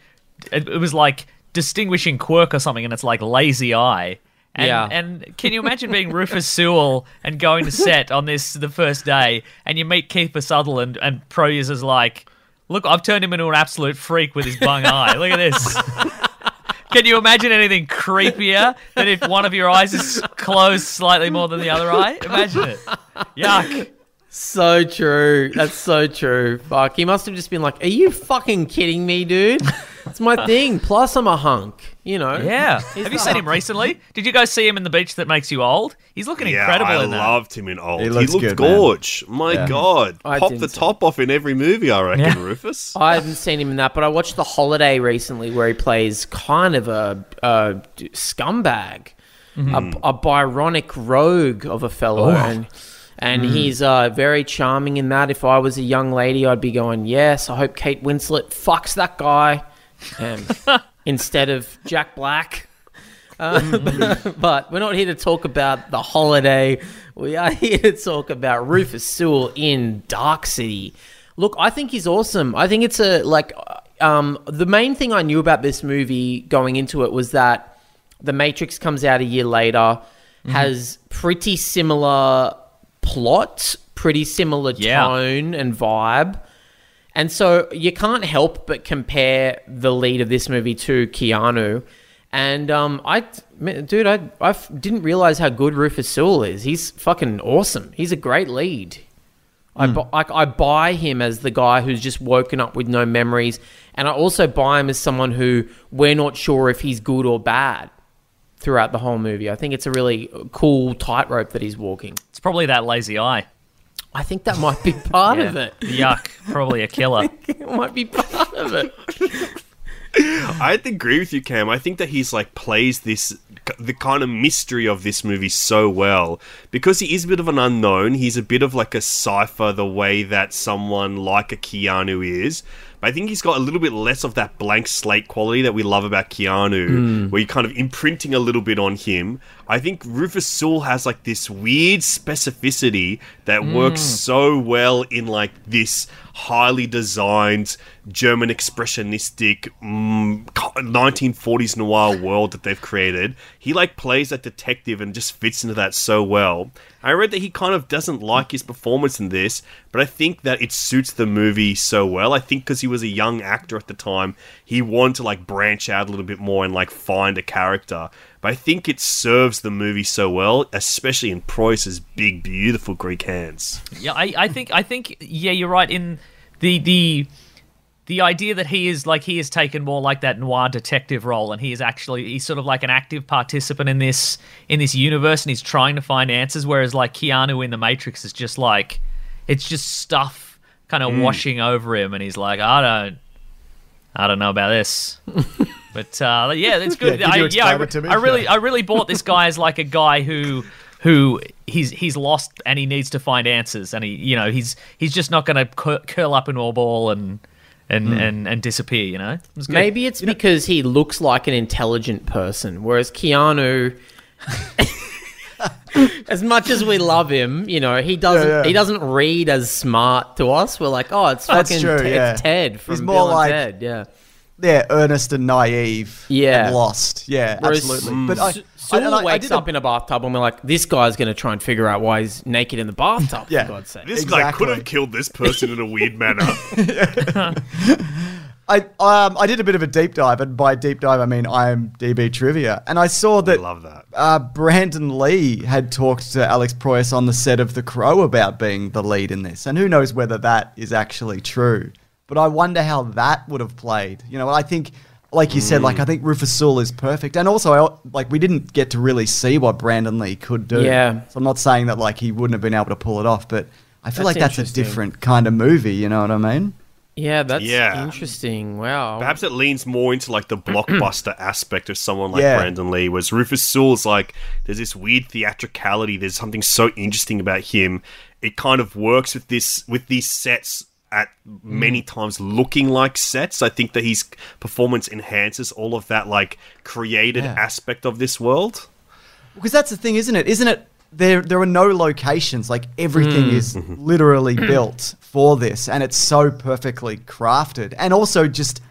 it, it was like distinguishing quirk or something, and it's like lazy eye. And, Yeah. and can you imagine being Rufus Sewell and going to (laughs) set on this the first day, and you meet Kiefer Sutherland, and Proyas like, look, I've turned him into an absolute freak with his bung eye. Look at this. (laughs) Can you imagine anything creepier than if one of your eyes is closed slightly more than the other eye? Imagine it. Yuck. So true. That's so true. Fuck. He must have just been like, "Are you fucking kidding me, dude? It's my thing. Plus, I'm a hunk. You know." Yeah. He's Have you the seen him recently? Did you guys see him in The Beach That Makes You Old? He's looking Yeah, incredible I in that. I loved him in old. He He, looks looked good, man. gorge. My Yeah. God, I pop the see- top off in every movie. I reckon, Yeah. Rufus. I haven't seen him in that, but I watched The Holiday recently, where he plays kind of a scumbag, a, a Byronic rogue of a fellow, and and he's uh, very charming in that. If I was a young lady, I'd be going, "Yes, I hope Kate Winslet fucks that guy," um, (laughs) instead of Jack Black. Uh, (laughs) but we're not here to talk about the holiday. We are (laughs) here to talk about Rufus Sewell in Dark City. Look, I think he's awesome. I think it's a like um, the main thing I knew about this movie going into it was that The Matrix comes out a year later, has pretty similar plot, pretty similar Yeah. tone and vibe. And so you can't help but compare the lead of this movie to Keanu. And um, I, man, dude, I, I f- didn't realize how good Rufus Sewell is. He's fucking awesome. He's a great lead. I, bu- I, I buy him as the guy who's just woken up with no memories, and I also buy him as someone who we're not sure if he's good or bad throughout the whole movie. I think it's a really cool tightrope that he's walking. It's probably that lazy eye. I think that might be (laughs) part of it. Yuck, probably a killer. (laughs) It might be part of it. (laughs) I agree with you, Cam. I think that he's like plays this the kind of mystery of this movie so well because he is a bit of an unknown. He's a bit of like a cipher the way that someone like a Keanu is. But I think he's got a little bit less of that blank slate quality that we love about Keanu, hmm. where you're kind of imprinting a little bit on him. I think Rufus Sewell has like this weird specificity that works hmm. so well in like this highly designed German expressionistic mm, 1940s noir world that they've created. He like plays that detective and just fits into that so well. I read that he kind of doesn't like his performance in this, but I think that it suits the movie so well. I think because he was a young actor at the time, he wanted to like branch out a little bit more and like find a character. But I think it serves the movie so well, especially in Proyas's big, beautiful Greek hands. Yeah, I, I think I think yeah, you're right in the the the idea that he is like he is taken more like that noir detective role and he is actually he's sort of like an active participant in this in this universe and he's trying to find answers whereas like Keanu in the Matrix is just like it's just stuff kind of hmm. washing over him and he's like I don't I don't know about this. (laughs) But uh, yeah, it's good. Yeah, could you I, yeah, I, it to me? I really, Yeah. I really bought this guy as like a guy who, who he's he's lost and he needs to find answers, and he, you know, he's he's just not going to cur- curl up in a ball and and Hmm. and and disappear. You know, It's good. Maybe it's because he looks like an intelligent person, whereas Keanu, (laughs) as much as we love him, you know, he doesn't Yeah, yeah. he doesn't read as smart to us. We're like, oh, it's fucking true, Ted, yeah. it's Ted from He's more Bill and like- Ted. Yeah, Yeah, earnest and naive. Yeah. and lost. Yeah, Whereas absolutely. But I, S- I, Sewell and I- I wakes did a- up in a bathtub and we're like, this guy's going to try and figure out why he's naked in the bathtub. Yeah. for God's sake. This guy could have killed this person in a weird manner. (laughs) (laughs) (laughs) I um I did a bit of a deep dive, and by deep dive I mean IMDb trivia, and I saw that love that. uh, Brandon Lee had talked to Alex Proyas on the set of The Crow about being the lead in this, and who knows whether that is actually true. But I wonder how that would have played. You know, I think, like you said, like I think Rufus Sewell is perfect, and also I, like we didn't get to really see what Brandon Lee could do. Yeah. So I'm not saying that like he wouldn't have been able to pull it off, but I feel That's like that's a interesting. different kind of movie. You know what I mean? Yeah, that's Yeah. interesting. Wow. Perhaps it leans more into like the blockbuster (clears throat) aspect of someone like Yeah. Brandon Lee, whereas Rufus Sewell's like there's this weird theatricality. There's something so interesting about him. It kind of works with this with these sets at many mm. times looking like sets. I think that his performance enhances all of that like created Yeah. aspect of this world. Because that's the thing, isn't it? Isn't it? There, there are no locations. Like everything hmm. is mm-hmm. literally mm-hmm. built for this, and it's so perfectly crafted, and also just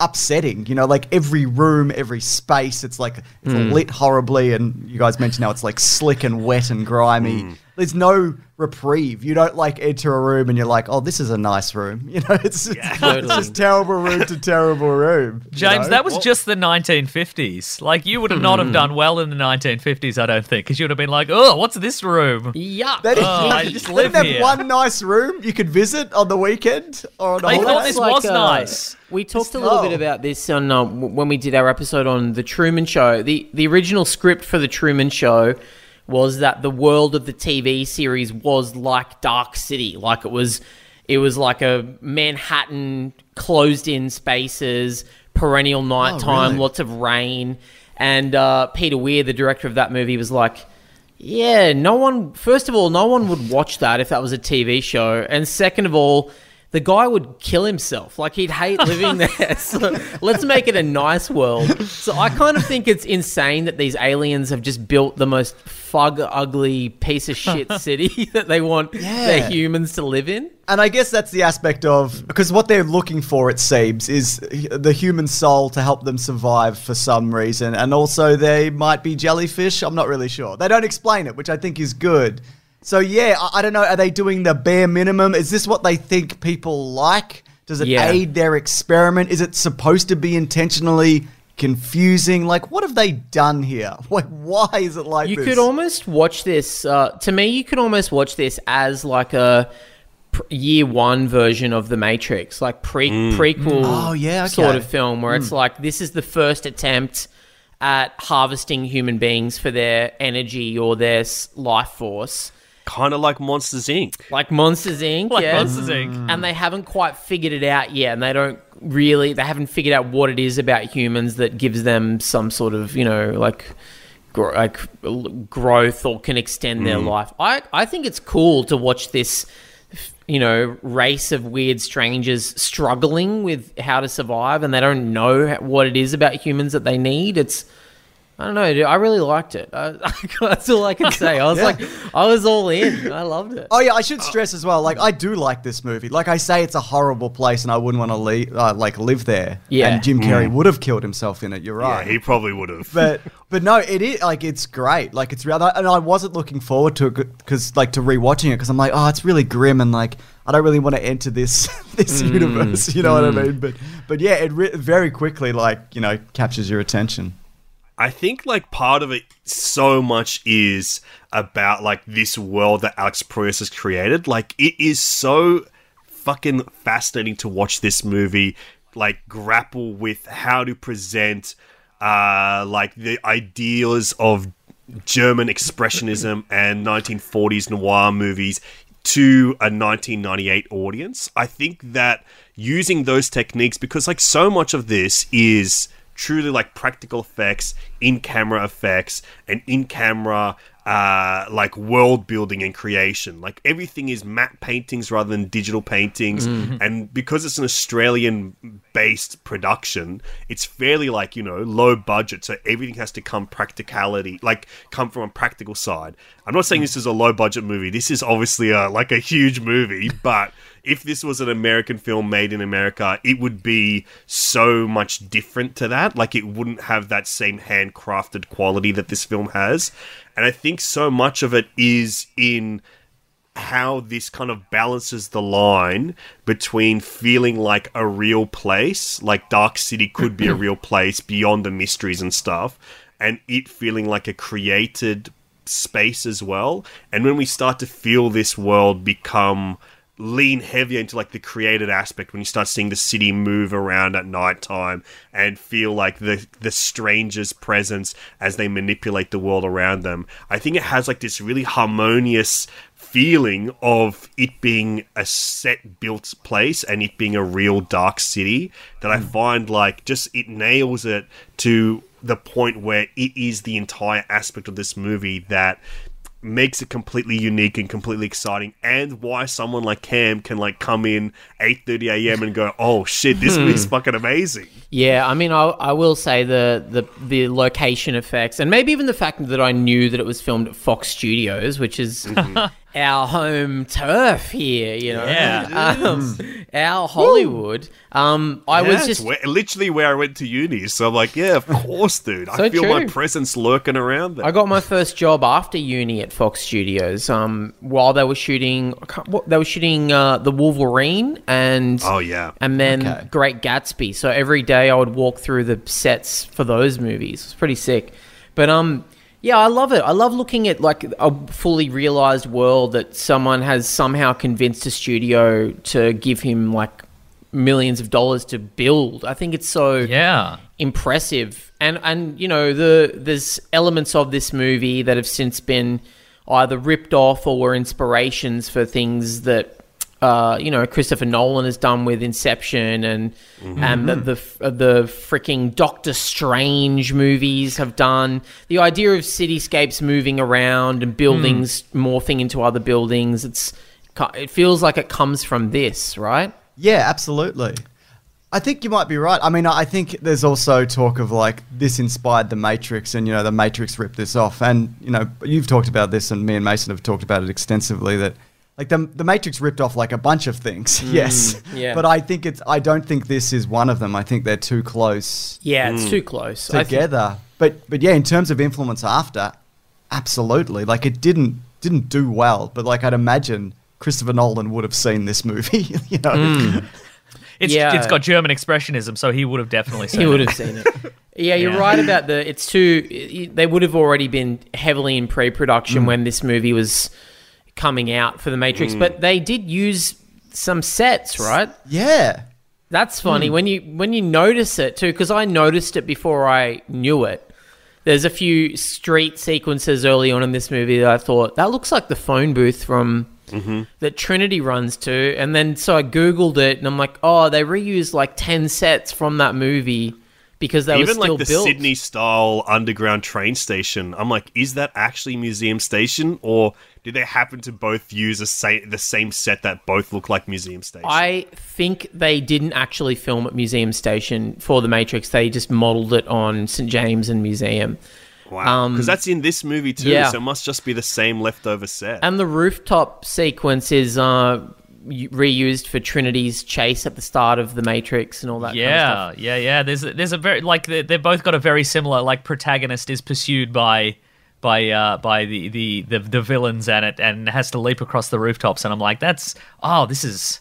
upsetting. You know, like every room, every space, it's like it's hmm. lit horribly, and you guys mentioned how it's like slick and wet and grimy. Hmm. There's no reprieve. You don't like enter a room and you're like, oh, this is a nice room. (laughs) You know, it's, it's, Totally. just terrible room to terrible room. you James, know? that was just the 1950s. Like you would have not Hmm. have done well in the 1950s, I don't think, because you would have been like, "Oh, what's this room?" Yuck. That is, Oh, I just live didn't have here. one nice room you could visit on the weekend or on a I holiday. thought this was uh, nice. We talked a little Oh. bit about this on uh, when we did our episode on the Truman Show. the The original script for the Truman Show was that the world of the TV series was like Dark City, like it was. It was like a Manhattan closed-in spaces, perennial nighttime, really? lots of rain, and uh, Peter Weir, the director of that movie, was like. Yeah, no one. First of all, no one would watch that if that was a TV show, and second of all, the guy would kill himself. Like he'd hate living (laughs) there. So let's make it a nice world. So I kind of think it's insane that these aliens have just built the most fug ugly piece of shit (laughs) city that they want their humans to live in. And I guess that's the aspect of because what they're looking for, it seems, is the human soul to help them survive for some reason, and also they might be jellyfish. I'm not really sure. They don't explain it, which I think is good. So yeah, I, I don't know. Are they doing the bare minimum? Is this what they think people like? Does it Yeah. aid their experiment? Is it supposed to be intentionally confusing? Like, what have they done here? (laughs) Like, why is it like this? You this? could almost watch this. Uh, to me, you could almost watch this as like a pr- year one version of the Matrix, like pre mm. Mm. prequel Oh, yeah, sort of film, where it's mm. like this is the first attempt at harvesting human beings for their energy or their life force. Kind of like Monsters Inc. like Monsters Inc. Like yeah. Monsters Inc. Mm. and they haven't quite figured it out yet, and they don't really, they haven't figured out what it is about humans that gives them some sort of, you know, like, gr- like growth or can extend their mm. life. I, I think it's cool to watch this, you know, race of weird strangers struggling with how to survive, and they don't know what it is about humans that they need. It's I don't know. Dude, I really liked it. I, (laughs) that's all I can (laughs) say. I was Yeah. like, I was all in. I loved it. Oh yeah, I should stress as well. Like I do like this movie. Like I say, it's a horrible place, and I wouldn't want to leave, uh, like live there. Yeah. and Jim Carrey would have killed himself in it. You're right. Yeah, he probably would have. but (laughs) but no, it is like it's great. Like it's real, and I wasn't looking forward to it because like to rewatching it because I'm like, oh, it's really grim and like I don't really want to enter this this Mm. universe. You know what I mean? But but yeah, it re- very quickly like you know captures your attention. I think like part of it so much is about like this world that Alex Proyas has created. Like it is so fucking fascinating to watch this movie like grapple with how to present uh like the ideas of German expressionism (laughs) and 1940s noir movies to a 1998 audience. I think that using those techniques, because like so much of this is truly like practical effects, in camera effects, and in camera uh, like world building and creation. Like everything is matte paintings rather than digital paintings. And because it's an Australian based production, it's fairly like, you know, low budget. So everything has to come practicality, like come from a practical side. I'm not saying this is a low budget movie. This is obviously a, like a huge movie, but if this was an American film made in America, it would be so much different to that. Like it wouldn't have that same handcrafted quality that this film has. And I think so much of it is in how this kind of balances the line between feeling like a real place, like Dark City could be a real (clears throat) place beyond the mysteries and stuff, and it feeling like a created space as well. And when we start to feel this world become lean heavier into like the created aspect when you start seeing the city move around at nighttime and feel like the the stranger's presence as they manipulate the world around them. I think it has like this really harmonious feeling of it being a set built place and it being a real dark city that I hmm. find like just it nails it to the point where it is the entire aspect of this movie that makes it completely unique and completely exciting and why someone like Cam can like come in 8:30 a.m. and go oh shit this hmm. movie's fucking amazing Yeah, I mean, I, I will say the, the the location effects, and maybe even the fact that I knew that it was filmed at Fox Studios, which is mm-hmm. (laughs) our home turf here. You know, Yeah. (laughs) um, our Hollywood. Um, I Yeah, was it's just where, literally where I went to uni so I'm like yeah of (laughs) course dude I So feel my presence lurking around there I got my first job after uni at Fox Studios. Um, while they were shooting, what, they were shooting uh, the Wolverine and oh yeah and then Okay. Great Gatsby. So every day I would walk through the sets for those movies. It's pretty sick. But um, yeah, I love it. I love looking at like a fully realized world that someone has somehow convinced a studio to give him like millions of dollars to build. I think it's so Yeah. impressive. And and you know the there's elements of this movie that have since been either ripped off or were inspirations for things that uh, you know Christopher Nolan has done with Inception and and the the, the freaking Doctor Strange movies have done. The idea of cityscapes moving around and buildings morphing into other buildings. It's it feels like it comes from this, right? Yeah, absolutely. I think you might be right. I mean, I think there's also talk of like this inspired the Matrix, and you know, the Matrix ripped this off. And you know, you've talked about this, and me and Mason have talked about it extensively. That like the the Matrix ripped off like a bunch of things. (laughs) Mm, yes, yeah. But I think it's. I don't think this is one of them. I think they're too close Yeah, it's mm. too close. I think- together. But but yeah, in terms of influence after, absolutely. Like it didn't didn't do well, but like I'd imagine Christopher Nolan would have seen this movie. (laughs) you know. Mm. (laughs) It's Yeah. it's got German expressionism, so he would have definitely seen he would it. have seen it. Yeah, you're Yeah. right about the. It's too. They would have already been heavily in pre-production when this movie was coming out for the Matrix, mm. but they did use some sets, right? yeah. That's funny mm. when you when you notice it too, because I noticed it before I knew it. there's a few street sequences early on in this movie that I thought that looks like the phone booth from mm-hmm. that Trinity runs to, and then so I googled it and I'm like, oh, they reused like ten sets from that movie because they Even were still like the built. Sydney style underground train station, I'm like, is that actually Museum Station, or did they happen to both use a sa- the same set that both look like Museum Station? I think they didn't actually film at Museum Station for The Matrix. They just modeled it on St James and Museum. wow, um, because that's in this movie too, yeah. so it must just be the same leftover set. And the rooftop sequence is uh, reused for Trinity's chase at the start of The Matrix and all that kind of Yeah, stuff. yeah, yeah. There's a, there's a very like they've both got a very similar like protagonist is pursued by by uh by the the the, the villains and it and has to leap across the rooftops and I'm like that's oh this is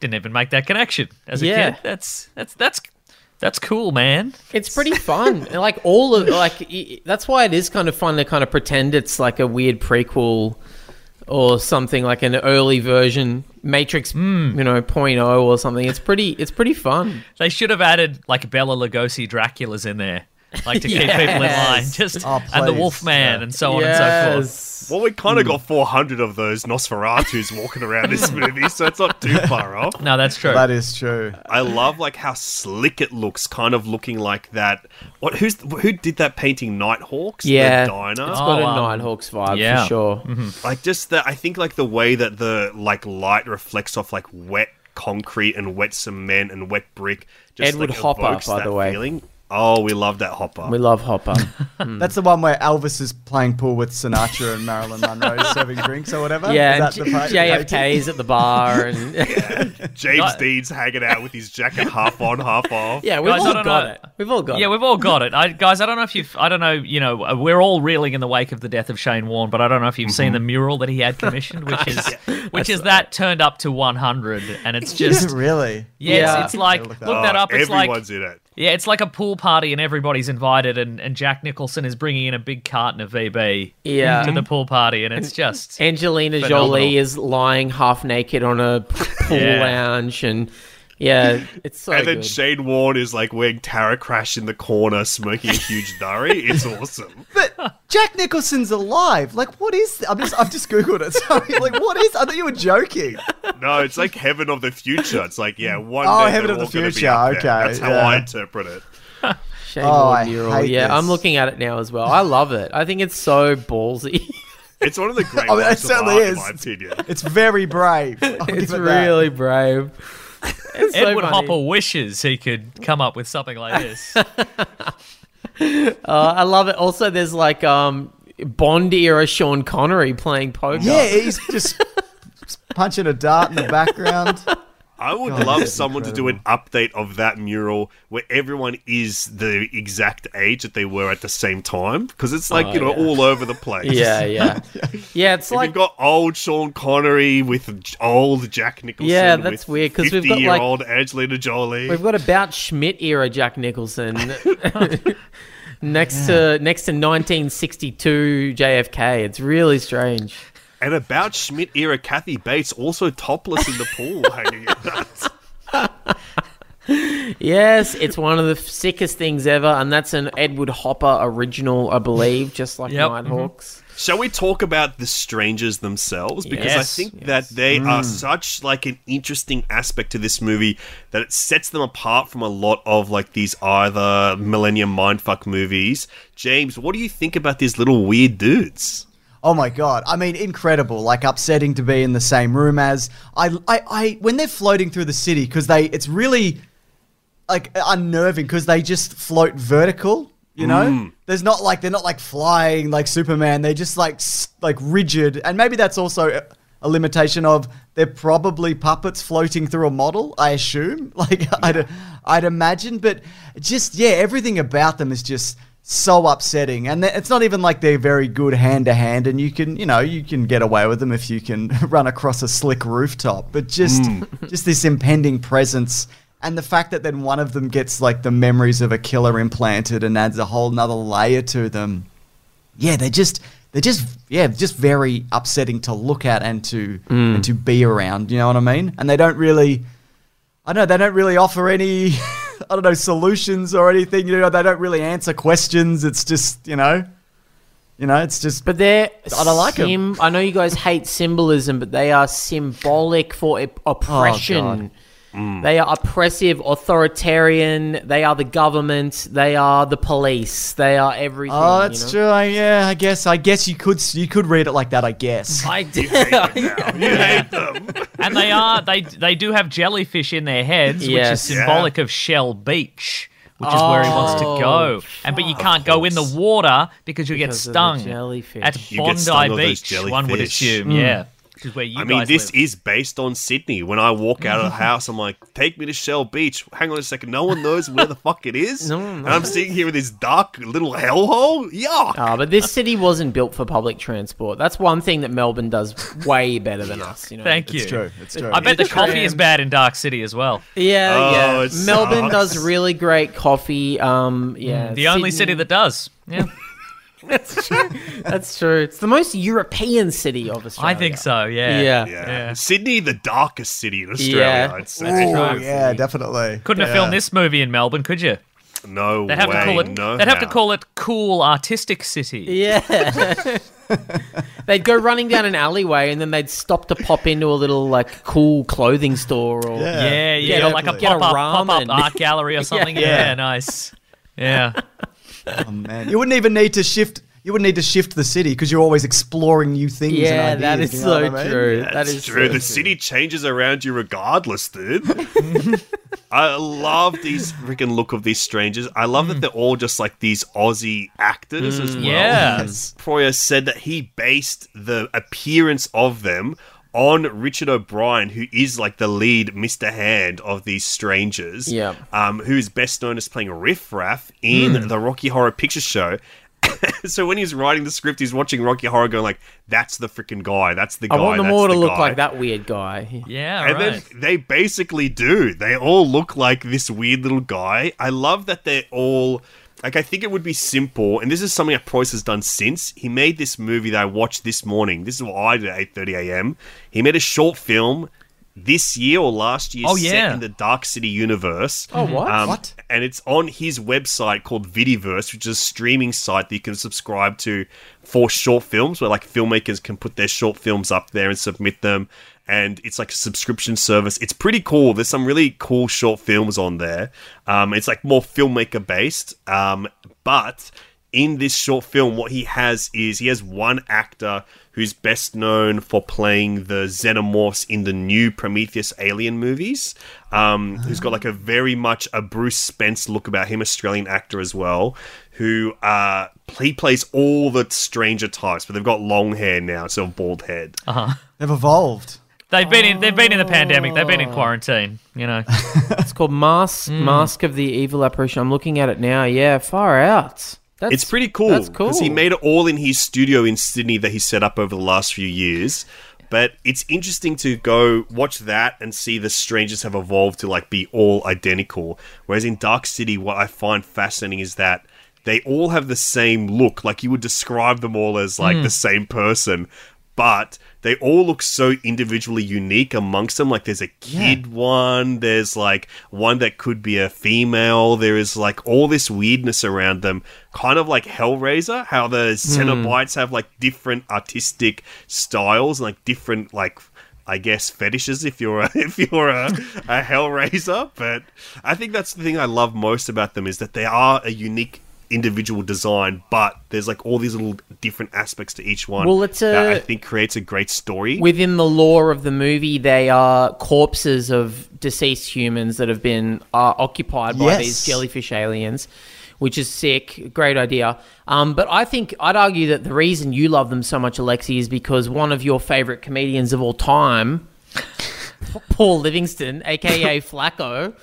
didn't even make that connection as a Yeah. kid. That's that's that's that's cool, man. It's pretty (laughs) fun. Like all of like that's why it is kind of fun to kind of pretend it's like a weird prequel or something like an early version Matrix, Hmm. you know, point oh or something. It's pretty it's pretty fun. They should have added like Bela Lugosi Dracula's in there. (laughs) Like to keep people in line. Just Oh, and the please. Wolfman Yeah. and so on and so forth. well, we kind of got 400 of those Nosferatus walking around this (laughs) movie, so it's not too far (laughs) off. No, that's true. That is true. I love like how slick it looks, kind of looking like that. What? Who's who did that painting? Nighthawks. Yeah. the diner. It's got Oh, a um, Nighthawks vibe yeah. for sure. like just the I think like the way that the like light reflects off like wet concrete and wet cement and wet brick. Just, Edward like, Hopper, evokes by the way. Feeling. Oh, we love that Hopper. We love Hopper. (laughs) That's the one where Elvis is playing pool with Sinatra and Marilyn Monroe (laughs) serving drinks or whatever. yeah, Is and that the pa- JFK's at the bar and (laughs) James Not- Dean's hanging out with his jacket half on, half off. Yeah, we've Guys, all got know. it. We've all got Yeah, it. Yeah, we've all got it. I, guys, I don't know if you've, I don't know, you know, uh, we're all reeling in the wake of the death of Shane Warne, but I don't know if you've seen the mural that he had commissioned, which is, which is that turned up to 100, and it's just, really? yeah, Yeah. It's, it's like, Look look that that Oh, up. It's like, everyone's in it. Yeah, it's like a pool party, and everybody's invited, and, and Jack Nicholson is bringing in a big carton of VB Yeah. to the pool party, and it's just, Angelina Phenomenal. Jolie is lying half naked on a pool Yeah. lounge, and yeah, (laughs) it's so and then good. Shane Warne is like wearing Tara Crash in the corner, smoking a huge (laughs) durry. It's awesome. But Jack Nicholson's alive. Like, what is? Th- I'm just, I've just googled it. (laughs) Sorry. Like, what is? I thought you were joking. No, it's like Heaven of the Future. It's like, yeah, one Oh, day Heaven of the all gonna be Future, up okay, That's how yeah. I interpret it. Shane Oh, Warne I mural. hate Yeah, this. I'm looking at it now as well. I love it. I think it's so ballsy. It's one of the great I mean, it certainly art, is. in my opinion. It's very brave. I'll it's give it that. really brave. (laughs) It's so Edward funny. Hopper wishes he could come up with something like this. (laughs) Uh, I love it. Also, there's like um Bond era Sean Connery playing poker. Yeah, he's just (laughs) punching a dart in the background. I would God, love that's someone to do an update of that mural where everyone is the exact age that they were at the same time because it's like you oh, know Oh, yeah. all over the place. yeah, yeah, (laughs) yeah. It's If like you've got old Sean Connery with old Jack Nicholson, Yeah, that's with weird, 'cause we've got, like- fifty-year-old Angelina Jolie. We've got about Schmidt era Jack Nicholson (laughs) next to next to 1962 JFK. It's really strange. And about Schmidt era Kathy Bates also topless in the pool (laughs) hanging out. Yes, it's one of the sickest things ever, and that's an Edward Hopper original, I believe, just like Yep. Nighthawks. Mm-hmm. Shall we talk about the strangers themselves? Because I Yes. think that they are mm. such like an interesting aspect to this movie that it sets them apart from a lot of like these either Millennium Mindfuck movies. James, what do you think about these little weird dudes? Oh my god! I mean, incredible. Like upsetting to be in the same room as I. I, I when they're floating through the city because they. It's really like unnerving because they just float vertical. You know, mm. there's not like they're not like flying like Superman. They're just like like rigid, and maybe that's also a, a limitation of they're probably puppets floating through a model. I assume, (laughs) like I'd I'd imagine, but just yeah, everything about them is just so upsetting, and it's not even like they're very good hand to hand, and you can you know you can get away with them if you can (laughs) run across a slick rooftop, but just hmm. just this impending presence and the fact that then one of them gets like the memories of a killer implanted and adds a whole nother layer to them. Yeah, they're just they're just yeah, just very upsetting to look at and to hmm. and to be around. You know what I mean? And they don't really, I don't know, they don't really offer any (laughs) (laughs) I don't know solutions or anything. You know, they don't really answer questions. It's just you know, you know, it's just. But they're I don't like sim- I know you guys hate symbolism, but they are symbolic for oh, op- oppression. They are oppressive, authoritarian. They are the government. They are the police. They are everything. Oh, you that's know? true. I, yeah, I guess. I guess you could you could read it like that. I guess. (laughs) I do. (laughs) You hate them. and they are they they do have jellyfish in their heads, Yes. which is symbolic of Shell Beach, which is where he wants to go. Oh. And but you oh, can't go in the water because you get Because of the stung jellyfish. at You get Bondi stung Beach. One would jellyfish. assume, mm. yeah, which is where you I mean, guys this live. is based on Sydney. When I walk out of the (laughs) house, I'm like, take me to Shell Beach. Hang on a second. No one knows where the fuck it is. (laughs) No, And I'm sitting here with this dark little hellhole. Yuck. Ah, but this city wasn't built for public transport. That's one thing that Melbourne does way better than (laughs) us. You know. Thank you. It's true. It's true. I bet the It's coffee is bad in Dark City as well. Yeah, Oh, yeah. Melbourne sucks. does really great coffee. Um, yeah. The only city that does. Yeah, That's true. That's true. It's the most European city of Australia. I think so. Yeah. Yeah. Yeah. Yeah. Sydney, the darkest city in Australia, Yeah. I'd say. Oh, yeah, definitely. Couldn't have filmed this movie in Melbourne, could you? No They'd have way. to call it. no they'd have to call it Cool Artistic City. Yeah. (laughs) they'd go running down an alleyway and then they'd stop to pop into a little like cool clothing store or Yeah. Yeah, yeah, Get a- like a get a pop up, pop up art gallery or (laughs) something. yeah. Yeah. nice. Yeah, (laughs) Oh, man. You wouldn't even need to shift. You wouldn't need to shift the city because you're always exploring new things. Yeah, and ideas, is you know so what I mean? true. That's that is true. so the city changes around you regardless, dude. (laughs) I love these freaking look of these strangers. I love that mm. they're all just like these Aussie actors as mm, well. yeah. Proyas said that he based the appearance of them on Richard O'Brien, who is like the lead Mr. Hand of these strangers. Yeah. Um, who's best known as playing Riff Raff in the Rocky Horror Picture Show. (laughs) so when he's writing the script, he's watching Rocky Horror going like, "That's the freaking guy. That's the guy." I want them that's all to the look like that weird guy. yeah, And right. then they basically do. They all look like this weird little guy. I love that they're all like I think it would be simple, and this is something that Proyas has done since. He made this movie that I watched this morning. This is what I did at eight thirty AM. He made a short film this year or last year Oh, set yeah. in the Dark City universe. Oh, what? Um, What? And it's on his website called Vidiverse, which is a streaming site that you can subscribe to for short films, where like filmmakers can put their short films up there and submit them. And it's like a subscription service. It's pretty cool. There's some really cool short films on there. Um, it's like more filmmaker based. Um, but in this short film, what he has is he has one actor who's best known for playing the xenomorphs in the new Prometheus Alien movies. Um, who's got like a very much a Bruce Spence look about him, Australian actor as well. Who uh, he plays all the stranger types, but they've got long hair now, so bald head. Uh-huh. They've evolved. They've been in. They've been in the pandemic. They've been in oh. quarantine. You know. (laughs) It's called Mask mm. Mask of the Evil Apparition. I'm looking at it now. Yeah, far out. That's, it's pretty cool. That's cool. Because he made it all in his studio in Sydney that he set up over the last few years. But it's interesting to go watch that and see the strangers have evolved to like be all identical. Whereas in Dark City, what I find fascinating is that they all have the same look. Like you would describe them all as like mm. the same person, but they all look so individually unique amongst them. Like there's a kid one, there's like one that could be a female. There is like all this weirdness around them, kind of like Hellraiser, how the Cenobites have like different artistic styles, and like different like. I guess fetishes if you're a, (laughs) if you're a, a Hellraiser, but I think that's the thing I love most about them is that they are a unique individual design, but there's like all these little different aspects to each one. Well, it's that a- I think creates a great story. Within the lore of the movie, they are corpses of deceased humans that have been uh, occupied by Yes. these jellyfish aliens, which is sick. Great idea. Um, but I think I'd argue that the reason you love them so much, Alexi, is because one of your favorite comedians of all time, (laughs) Paul Livingston, aka (laughs) Flacco,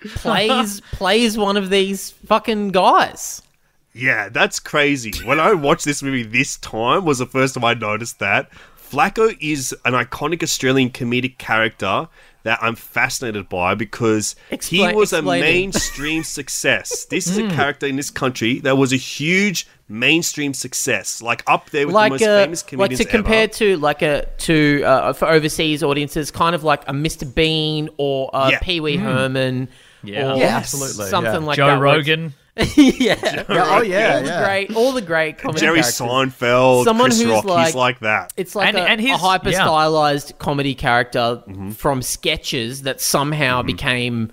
plays plays one of these fucking guys. Yeah, that's crazy. When I watched this movie this time was the first time I noticed that. Flacco is an iconic Australian comedic character that I'm fascinated by because Explain- he was a mainstream (laughs) success. This is a hmm. character in this country that was a huge mainstream success, like up there with the like most a, famous like comedians to compare to like a to uh, for overseas audiences, kind of like a Mr. Bean or a Yeah. Pee Wee hmm. Herman. Yeah. or Yeah, absolutely, something yeah. like Joe that. where Rogan. it's- (laughs) yeah, Yeah, oh yeah, all the yeah. great, all the great comedy Jerry characters. Seinfeld, Someone Chris who's Rock, like- he's like that. It's like And- a, and a his- hyper yeah. stylized comedy character Mm-hmm. from sketches that somehow became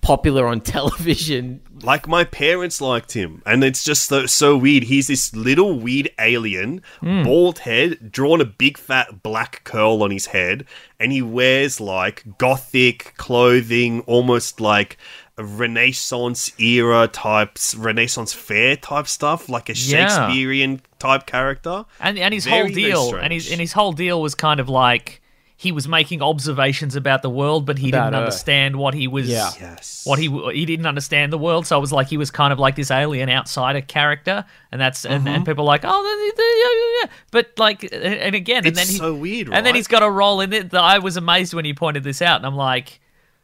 popular on (laughs) television. Like my parents liked him, and it's just so, so weird. He's this little weird alien, hmm. bald head, drawn a big fat black curl on his head, and he wears like gothic clothing, almost like Renaissance era types, Renaissance fair type stuff, like a Yeah. Shakespearean type character. And and his Very, whole deal, and his and his whole deal was kind of like he was making observations about the world, but he About didn't Earth. understand what he was. Yeah. Yes. What he he didn't understand the world, so it was like he was kind of like this alien outsider character, and that's and, Mm-hmm. and people are like, oh, the- the- yeah, yeah, yeah. but like, and again, and then he, so weird, and then right? he's got a role in it. That I was amazed when you pointed this out, and I'm like.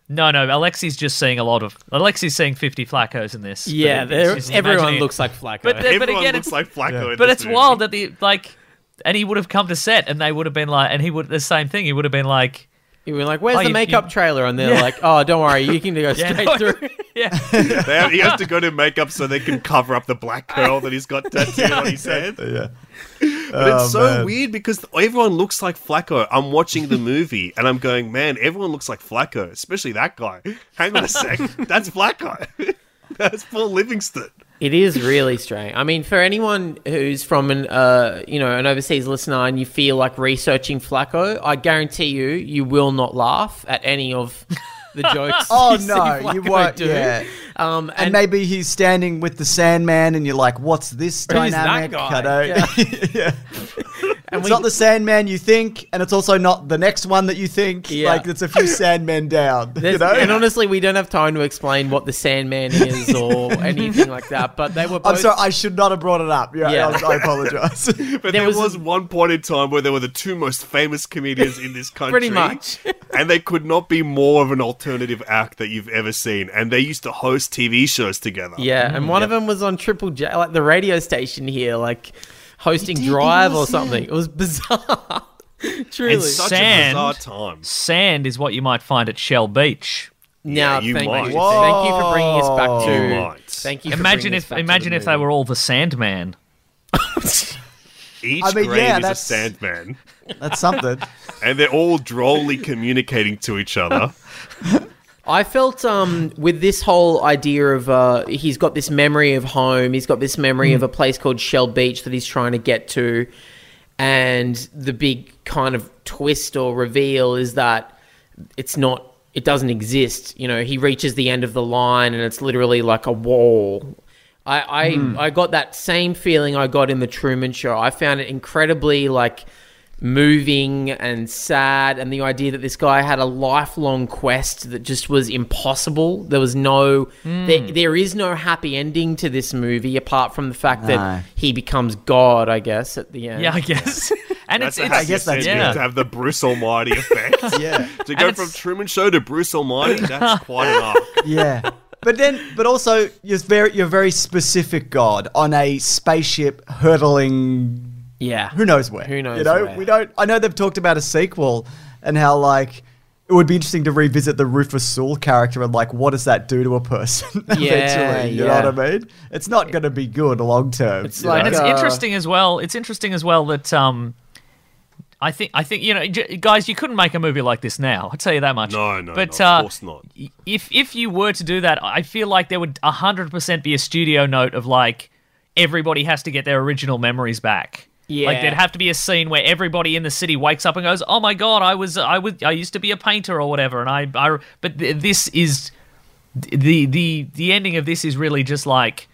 No, no, Alexi's just seeing a lot of. Alexi's seeing 50 flaccos in this. Yeah, But they're- it's just everyone imagining- looks like Flacco. But the- Everyone again, looks it's- like Flacco. in but this it's movie. wild that the like, and he would have come to set, and they would have been like, and he would the same thing. He would have been like, you were like, "Where's Oh, the you- makeup you- trailer?" And they're like, "Oh, don't worry, you can go (laughs) Yeah. straight through." (laughs) yeah, (laughs) They have- he has to go to makeup so they can cover up the black curl that he's got tattooed on his head. Yeah. But Oh, it's so man. weird because everyone looks like Flacco. I'm watching the movie and I'm going, man, everyone looks like Flacco, especially that guy. Hang on a sec, that's Flacco. that's Paul Livingston. It is really strange. I mean, for anyone who's from an uh, you know an overseas listener and you feel like researching Flacco, I guarantee you, you will not laugh at any of the (laughs) jokes. Oh you no, you won't. do. Yeah. Um, And, maybe he's standing with the Sandman, and you're like, "What's this dynamic, Who's that dynamic?" guy? Yeah. (laughs) Yeah. (laughs) and It's we- not the Sandman you think, and it's also not the next one that you think. Yeah. Like it's a few (laughs) Sandmen down. You know? And honestly, we don't have time to explain what the Sandman is or (laughs) anything like that. But they were. Both, I'm sorry, I should not have brought it up. Yeah, Yeah. I, I apologize. (laughs) But There there, was was, a- one point in time where there were the two most famous comedians in this country. Pretty much. and they could not be more of an alternative act that you've ever seen. And they used to host TV shows together. Yeah, and mm, one of them was on Triple J, like the radio station here, like hosting Drive or something. It was bizarre. (laughs) Truly. And such Sand. a bizarre time. sand is what you might find at Shell Beach. now, you thank, might. you. thank you for bringing us back You to. might. Thank you. For Imagine bringing us if back to imagine the if they were all the Sandman. Each I mean, grave yeah, is a Sandman. That's something. (laughs) and they're all drolly communicating to each other. (laughs) I felt um with this whole idea of uh he's got this memory of home, he's got this memory of a place called Shell Beach that he's trying to get to, and the big kind of twist or reveal is that it's not it doesn't exist. You know, he reaches the end of the line and it's literally like a wall. I I, I got that same feeling I got in the Truman Show. I found it incredibly like moving and sad and the idea that this guy had a lifelong quest that just was impossible there was no hmm. there, there is no happy ending to this movie apart from the fact No. that he becomes god i guess at the end Yeah, I guess. (laughs) and That's it's, a it's guess that's yeah. to have the Bruce Almighty (laughs) effect. Yeah. To go And from it's- Truman Show to Bruce Almighty, that's (laughs) quite an arc. Yeah. But then, but also, you're very, you're very specific God on a spaceship hurtling. Yeah Who knows where? Who knows You know, where. we don't. I know they've talked about a sequel and how like it would be interesting to revisit the Rufus Sewell character and like what does that do to a person (laughs) eventually? You yeah. know what I mean? It's not going to be good long term. It's you like- know? and it's uh, interesting as well. It's interesting as well that um, I think I think you know, j- guys, you couldn't make a movie like this now. I'll tell you that much. No, no, but no, uh, of course not. If if you were to do that, I feel like there would hundred percent be a studio note of like everybody has to get their original memories back. Yeah. Like there'd have to be a scene where everybody in the city wakes up and goes, "Oh my god, I was I was I used to be a painter or whatever." And I, I but th- this is the the the ending of this is really just like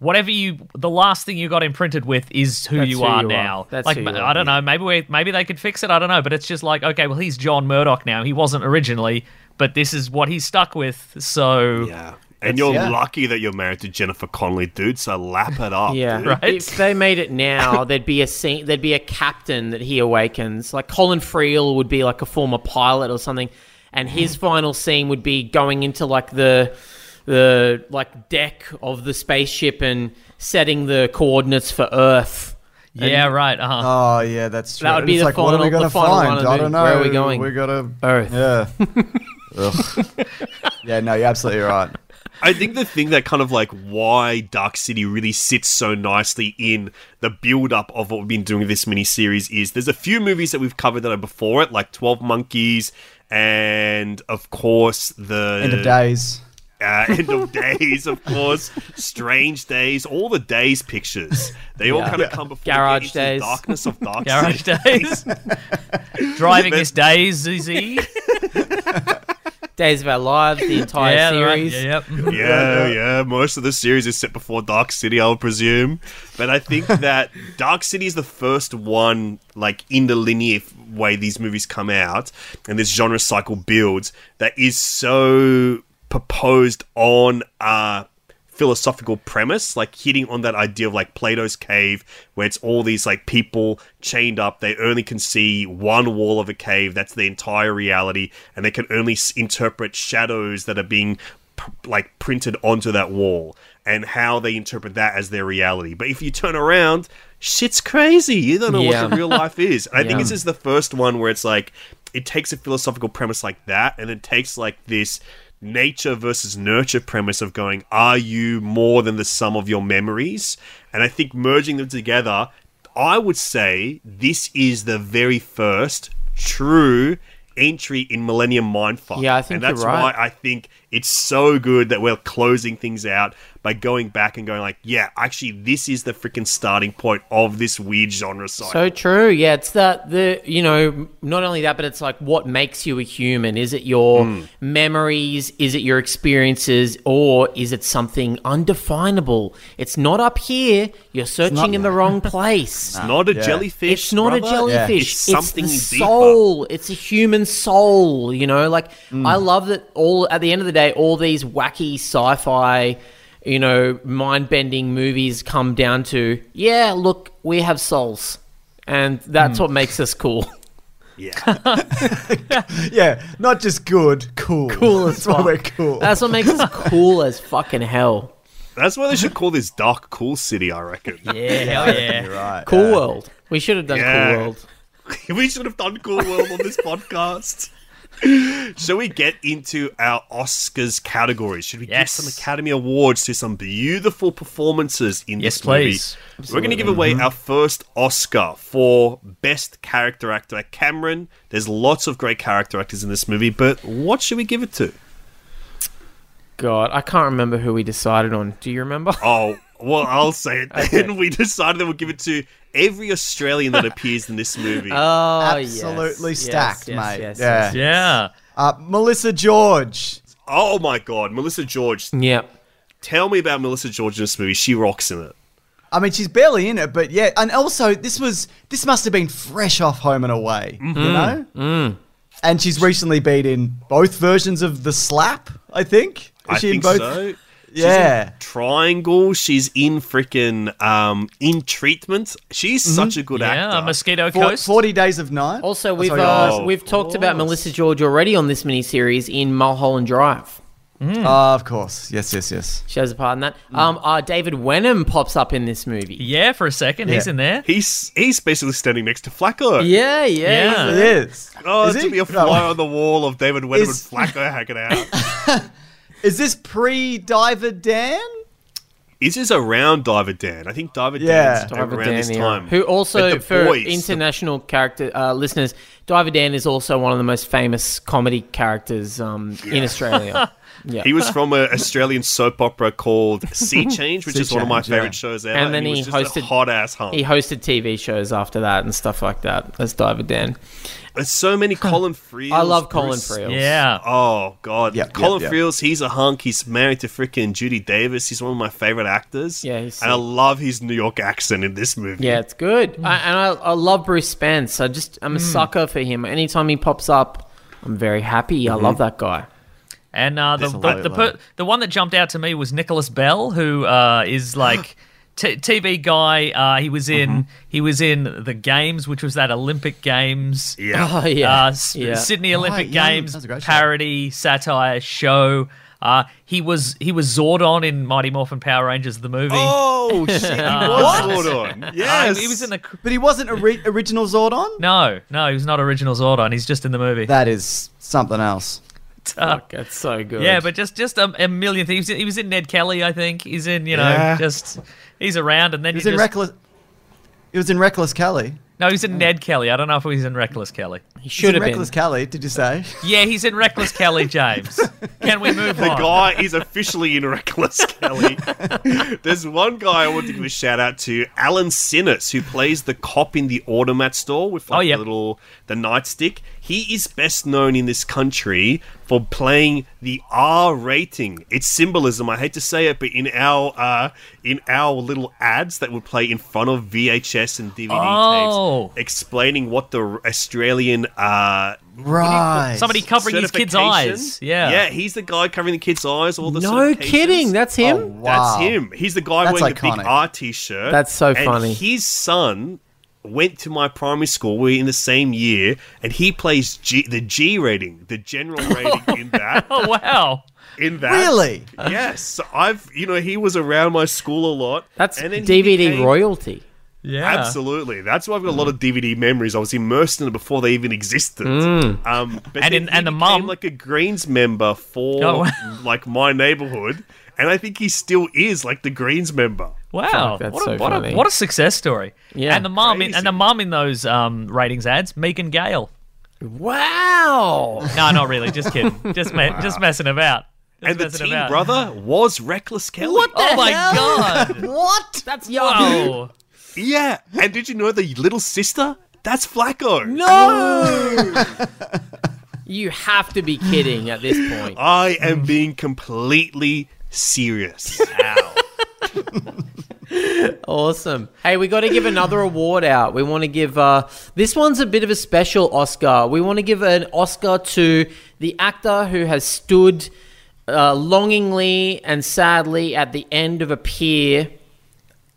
whatever you the last thing you got imprinted with is who That's you who are you are. now. That's like who you I are, don't know, maybe we, maybe they could fix it. I don't know, but it's just like okay, well he's John Murdoch now. He wasn't originally, but this is what he's stuck with. So Yeah. And you're yeah. lucky that you're married to Jennifer Connelly, dude. So lap it up. yeah, dude. Right? If they made it now, (laughs) there'd be a scene. There'd be a captain that he awakens. Like Colin Friel would be like a former pilot or something, and his final scene would be going into like the the like deck of the spaceship and setting the coordinates for Earth. yeah, right. Uh-huh. Oh yeah, that's true. That would be it's the like, what are we gonna the final one find? I don't know. Where are we going? We gotta Earth. Yeah. (laughs) (laughs) Yeah, no, you're absolutely right. I think the thing that kind of like why Dark City really sits so nicely in the build up of what we've been doing with this miniseries is there's a few movies that we've covered that are before it, like 12 Monkeys and of course the End of days. uh, end of days, of course, strange days, all the days pictures. They all Yeah. kind of come before Garage we days. darkness of Dark Garage City. days. (laughs) Driving this Daisy. (laughs) Days of Our Lives, the (laughs) entire yeah, right. series. Yeah, yep. (laughs) Yeah, yeah. Most of the series is set before Dark City, I would presume. But I think (laughs) that Dark City is the first one, like in the linear way these movies come out, and this genre cycle builds that is so proposed on a philosophical premise, like hitting on that idea of like Plato's cave, where it's all these like people chained up. They only can see one wall of a cave. That's the entire reality, and they can only s- interpret shadows that are being p- like printed onto that wall, and how they interpret that as their reality. But if you turn around, shit's crazy. You don't know Yeah. what the real life (laughs) is. And I think this is the first one where it's like it takes a philosophical premise like that, and it takes like this nature versus nurture premise of going, are you more than the sum of your memories? And I think merging them together, I would say this is the very first true entry in Millennium Mindfuck. Yeah, I think and that's right. why I think it's so good that we're closing things out by going back and going like, yeah, actually, this is the freaking starting point of this weird genre cycle. So true. Yeah, it's that the you know not only that, but it's like what makes you a human. Is it your Hmm. memories? Is it your experiences, or is it something undefinable? It's not up here. You're searching in the (laughs) wrong place. It's not a Yeah. jellyfish. It's not a jellyfish. It's It's, something the deeper. soul. It's a human soul. You know, like Mm. I love that. All at the end of the day, all these wacky sci-fi, you know, mind-bending movies come down to yeah. Look, we have souls, and that's Mm. what makes us cool. (laughs) Yeah. (laughs) Yeah, not just good, cool. (laughs) Cool as That's why fuck. we're cool. That's what makes us cool as fucking hell. That's why they should call this Dark Cool City, I reckon. Yeah, hell yeah. You're right. Cool yeah. World. We should have done Yeah. Cool World. we should have done Cool World on this podcast. Shall we get into our Oscars categories? Should we Yes. give some Academy Awards to some beautiful performances in Yes, this movie? please. We're going to give away mm-hmm. our first Oscar for Best Character Actor. Cameron, there's lots of great character actors in this movie, but what should we give it to? God, I can't remember who we decided on. Do you remember? Oh, well, I'll say it (laughs) then. We decided that we'll give it to every Australian that appears in this movie. (laughs) Oh. Absolutely Yes, stacked, yes, mate. yes, Yeah. yes. Yeah. Uh, Melissa George. oh my god, Melissa George. Yeah. Tell me about Melissa George in this movie. She rocks in it. I mean, she's barely in it, but yeah. And also, this was this must have been fresh off Home and Away, Mm-hmm. you know. And she's recently been in both versions of The Slap. I think. Is I she think in both? so. She's Yeah. in Triangle. She's in freaking um in treatment. She's Mm-hmm. such a good Yeah, actor. Mosquito For- Coast. Forty Days of Night. Also, Oh, we've sorry, uh, Oh, we've talked about. Melissa George already on this miniseries in Mulholland Drive. Ah, of course. Yes, yes, yes. She has a part in that. Mm. Um, uh, David Wenham pops up in this movie. Yeah, for a second. He's in there. he's he's basically standing next to Flacco. Yeah, yeah. Yeah. It is. Oh, is to he? be a No. fly on the wall of David Wenham Is- and Flacco hanging out. (laughs) Is this pre-Diver Dan? Is this around Diver Dan? I think Diver Yeah. Dan's Diver around Dan, this yeah. time. Who also, But the for boys, the- international character uh, listeners, Diver Dan is also one of the most famous comedy characters um, in Australia. (laughs) yeah. He was (laughs) from an Australian soap opera called Sea (laughs) Change, which Sea is one of my Change, yeah. favorite shows ever. And then he, he was hosted- hot ass hunk. he hosted TV shows after that and stuff like that. That's Diver Dan. There's so many Colin Friels. I love Colin Bruce- Friels. Yeah. Oh god, Yep, Colin yep, yep. Friels. He's a hunk. He's married to freaking Judy Davis. He's one of my favorite actors. Yeah, he's and I love his New York accent in this movie. Yeah, it's good. I, and I, I love Bruce Spence. I just I'm a mm. sucker for him. Anytime he pops up, I'm very happy. I love mm-hmm. that guy. And uh, the, the, the, per- the one that jumped out to me was Nicholas Bell, who uh, is like (gasps) t- TV guy. Uh, he was in he was in the games, which was that Olympic Games. yeah. Oh yeah, Uh, S- yeah. Sydney Olympic Right, yeah, Games that's a show. parody satire show. Uh, he was he was Zordon in Mighty Morphin Power Rangers the movie. Oh (laughs) shit, he was Zordon. (laughs) Uh, Yes, he was in the But he wasn't ori- original Zordon. no no he was not original Zordon. He's just in the movie. That is something else. But uh, Fuck, (laughs) that's so good. yeah, but just just a, a million things. He was, he was in Ned Kelly, I think. He's in, you know, Yeah. just he's around, and then He was in just, Reckless. He was in Reckless Kelly. no, he's in Ned Kelly. I don't know if he's in Reckless Kelly. he He's should in have been. Reckless Kelly. Did you say? Yeah, he's in Reckless Kelly, James. (laughs) Can we move The on? guy is officially in Reckless (laughs) Kelly. There's one guy I want to give a shout out to, Alan Cinis, who plays the cop in the automat store with like Oh, yep. the little the nightstick. He is best known in this country for playing the R rating. It's symbolism. I hate to say it, but in our uh, in our little ads that would play in front of VHS and DVD Oh. tapes, explaining what the Australian uh, Right. Somebody covering his kid's eyes. Yeah. yeah, he's the guy covering the kid's eyes. All the no kidding. That's him. Oh, wow. That's him. He's the guy That's wearing iconic. the big R t-shirt. That's so and funny. His son went to my primary school. We are in the same year, and he plays G, the G rating, the general (laughs) rating in that. Oh (laughs) wow. In that, Really? Yes. So I've, you know, he was around my school a lot. That's and then DVD became- royalty. Yeah. Absolutely, that's why I've got a lot of DVD memories. I was immersed in it before they even existed. Mm. Um, but And in- he and the became mum- like a Greens member for Oh, like my neighborhood, and I think he still is like the Greens member. Wow, Fuck, that's what, a, so what, a, what a success story! Yeah. and the mom in, and the mum in those um, ratings ads, Megan Gale. Wow. No, not really. Just kidding. (laughs) Just me- just messing about. Just and the messing teen about. brother was Reckless Kelly. What the Oh my hell? god! (laughs) What? That's Yahoo. Whoa! Yeah, and did you know the little sister? That's Flacco. No. (laughs) you have to be kidding at this point. I am being completely serious. Ow. (laughs) Awesome. Hey, we got to give another award out. We want to give uh this one's a bit of a special Oscar. We want to give an Oscar to the actor who has stood uh, longingly and sadly at the end of a pier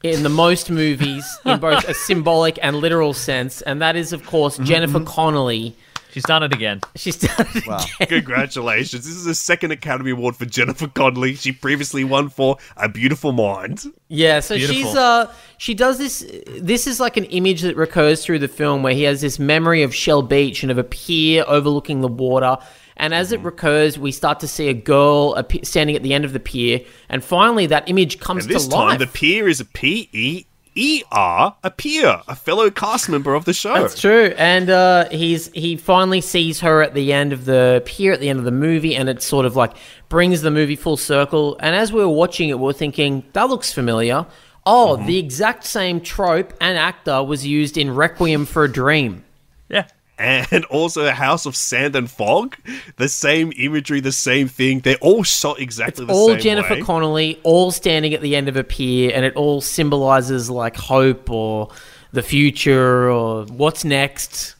in the most movies in both a (laughs) symbolic and literal sense, and that is of course Jennifer Connelly. She's done it again. She's done it Wow. again. Congratulations. This is the second Academy Award for Jennifer Connelly. She previously won for A Beautiful Mind. Yeah, so Beautiful. she's uh she does this this is like an image that recurs through the film where he has this memory of Shell Beach and of a pier overlooking the water. And as Mm-hmm. it recurs, we start to see a girl standing at the end of the pier, and finally that image comes And this to time, life. the pier is a P E E R, a appear, a fellow cast member of the show. That's true, and uh, he's he finally sees her at the end of the pier, at the end of the movie, and it sort of like brings the movie full circle. And as we were watching it, we are thinking that looks familiar. Oh, Mm-hmm. the exact same trope and actor was used in Requiem for a Dream. Yeah. And (laughs) also a House of Sand and Fog. The same imagery, the same thing. They're all shot exactly the all same Jennifer way. Connelly, all standing at the end of a pier, and it all symbolizes like hope or the future or what's next.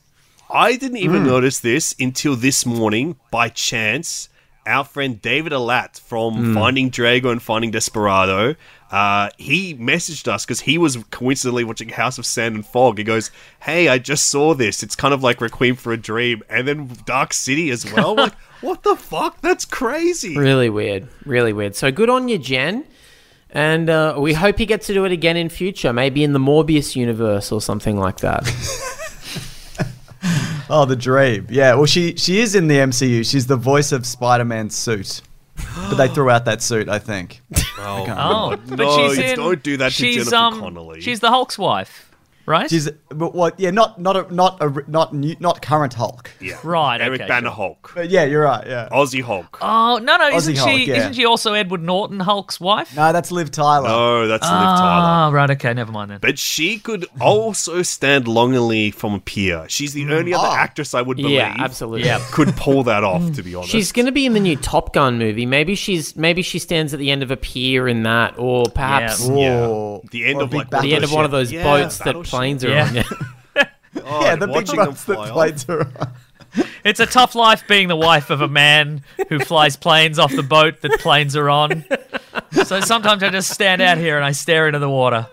I didn't even hmm. notice this until this morning by chance. Our friend David Alat from hmm. Finding Drago and Finding Desperado, uh, he messaged us because he was coincidentally watching House of Sand and Fog. He goes, "Hey, I just saw this. It's kind of like Requiem for a Dream, and then Dark City as well. like, (laughs) what the fuck? That's crazy." Really weird, really weird. So good on you, Jen. And uh, we hope he gets to do it again in future, maybe in the Morbius universe or something like that. (laughs) Oh, the dream. Yeah. Well, she she is in the MCU. She's the voice of Spider-Man's suit. But they threw out that suit, I think. Oh, Oh, but no, she's you in, don't do that to she's, Jennifer um, Connelly. She's the Hulk's wife, right? She's but what? Yeah, not not a, not a, not new, not current Hulk. yeah, Right, Eric okay, Bana sure. Hulk, But yeah, you're right. Yeah. Aussie Hulk. oh no, no, isn't Aussie she? Yeah. Isn't she also Edward Norton, Hulk's wife? No, that's Liv Tyler. No, that's Liv Tyler. Ah, right. Okay, never mind then. But she could also stand longingly from a pier. She's the only other Oh. actress I would believe yeah, absolutely. Yeah. could pull that off, to be honest. She's going to be in the new Top Gun movie. Maybe she's maybe she stands at the end of a pier in that, or perhaps Yeah. Yeah. The end Or of, like, the end of one of those Yeah, boats that battleship. Planes are Yeah. on. Yeah. (laughs) (laughs) Oh, Yeah, the big watching them that off. planes are on. It's a tough life being the wife of a man who flies planes off the boat that planes are on. So sometimes I just stand out here and I stare into the water.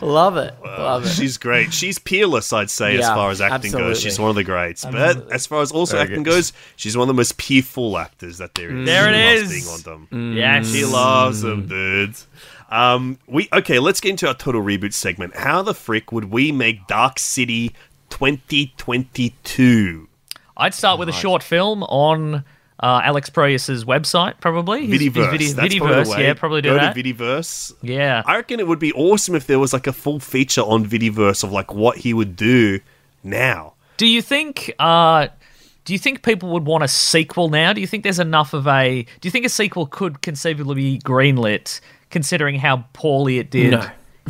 Love it. Love it. She's great. She's peerless, I'd say, as far as acting absolutely. goes. She's one of the greats. But as far as also acting goes, she's one of the most peerful actors that there is. There it She loves is. being on them. Mm. Yes. She loves them, dudes. Um, we okay. Let's get into our total reboot segment. How the frick would we make Dark City 2022? I'd start with a short film on uh, Alex Proyas's website, probably. His- his Vidiverse. Vidi- That's Vidiverse, probably the way. yeah, probably do Go that. to Vidiverse. yeah. I reckon it would be awesome if there was like a full feature on Vidiverse of like what he would do now. Do you think? Uh, do you think people would want a sequel now? Do you think there's enough of a? Do you think a sequel could conceivably be greenlit, considering how poorly it did No.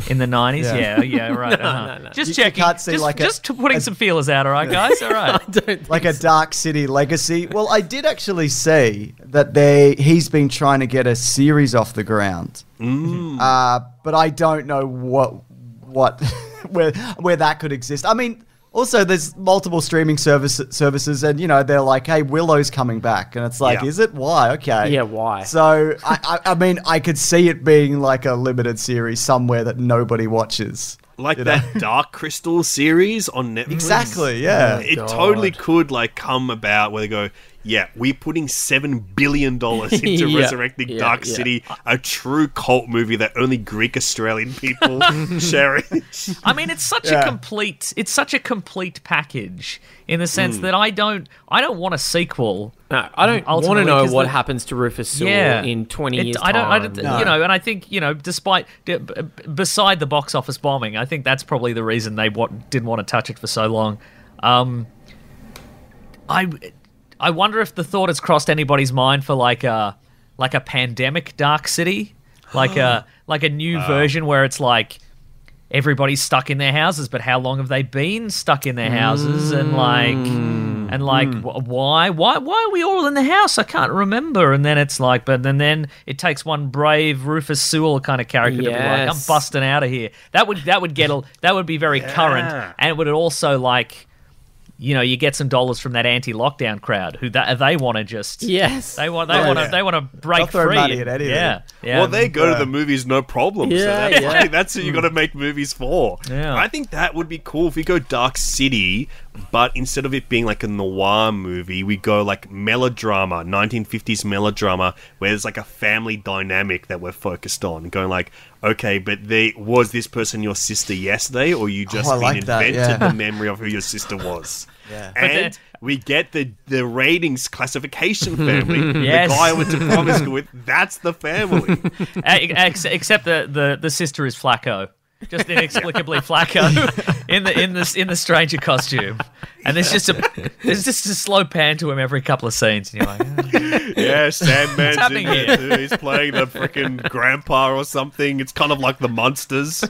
in the nineties? Yeah. Yeah, yeah, right. (laughs) uh-huh. Just You- you checking. can't see just, like a- just putting some feelers out, all right, guys. All right. (laughs) like a Dark City legacy. Well, I did actually see that they he's been trying to get a series off the ground, uh, but I don't know what what (laughs) where where that could exist. I mean. Also, there's multiple streaming service, services, and you know they're like, "Hey, Willow's coming back," and it's like, Yeah. "Is it? Why? Okay, Yeah, why? So, I, I, I mean, I could see it being like a limited series somewhere that nobody watches. Like that Dark Crystal series on Netflix. Exactly, yeah. It oh, God. totally could like come about where they go, yeah, we're putting seven billion dollars (laughs) into Yeah, resurrecting yeah, Dark yeah. City, a true cult movie that only Greek Australian people (laughs) cherish. I mean, it's such Yeah. a complete. It's such a complete package in the sense Hmm. that I don't. I don't want a sequel. No, I don't want to know what the- happens to Rufus Sewell yeah, in 20 It- years' I don't. I don't you know, and I think you know, despite d- b- beside the box office bombing, I think that's probably the reason they wa- didn't want to touch it for so long. Um, I I wonder if the thought has crossed anybody's mind for like a like a pandemic Dark City, like a (gasps) like a new version where it's like everybody's stuck in their houses, but how long have they been stuck in their houses? And like, mm. and like, hmm. wh- why, why, why are we all in the house? I can't remember. And then it's like, but then then it takes one brave Rufus Sewell kind of character to be like, I'm busting out of here. That would that would get a, that would be very current, and it would also like. You know, you get some dollars from that anti-lockdown crowd who that, they want to just Yes. they want they Oh, want to yeah. they want to break throw free. money at anything. Yeah, yeah. well, they go Yeah. to the movies no problem. so Yeah, that's, (laughs) yeah. like, that's what you got to make movies for. Yeah. I think that would be cool if we go Dark City, but instead of it being like a noir movie, we go like melodrama, 1950s melodrama, where there's like a family dynamic that we're focused on. Going like, okay, but they was this person your sister yesterday, or you just Oh, I been like that, invented yeah. the memory of who your sister was? (laughs) Yeah. And we get the the ratings classification family. (laughs) Yes. The guy I went to primary school with, that's the family. (laughs) Except the, the the sister is Flacco, just (laughs) inexplicably Flacco in the in the in the stranger costume, and there's just a there's just a slow pan to him every couple of scenes, and you're like, "Oh." Yeah, Sandman's in there here? too. He's playing the freaking grandpa or something. It's kind of like the monsters.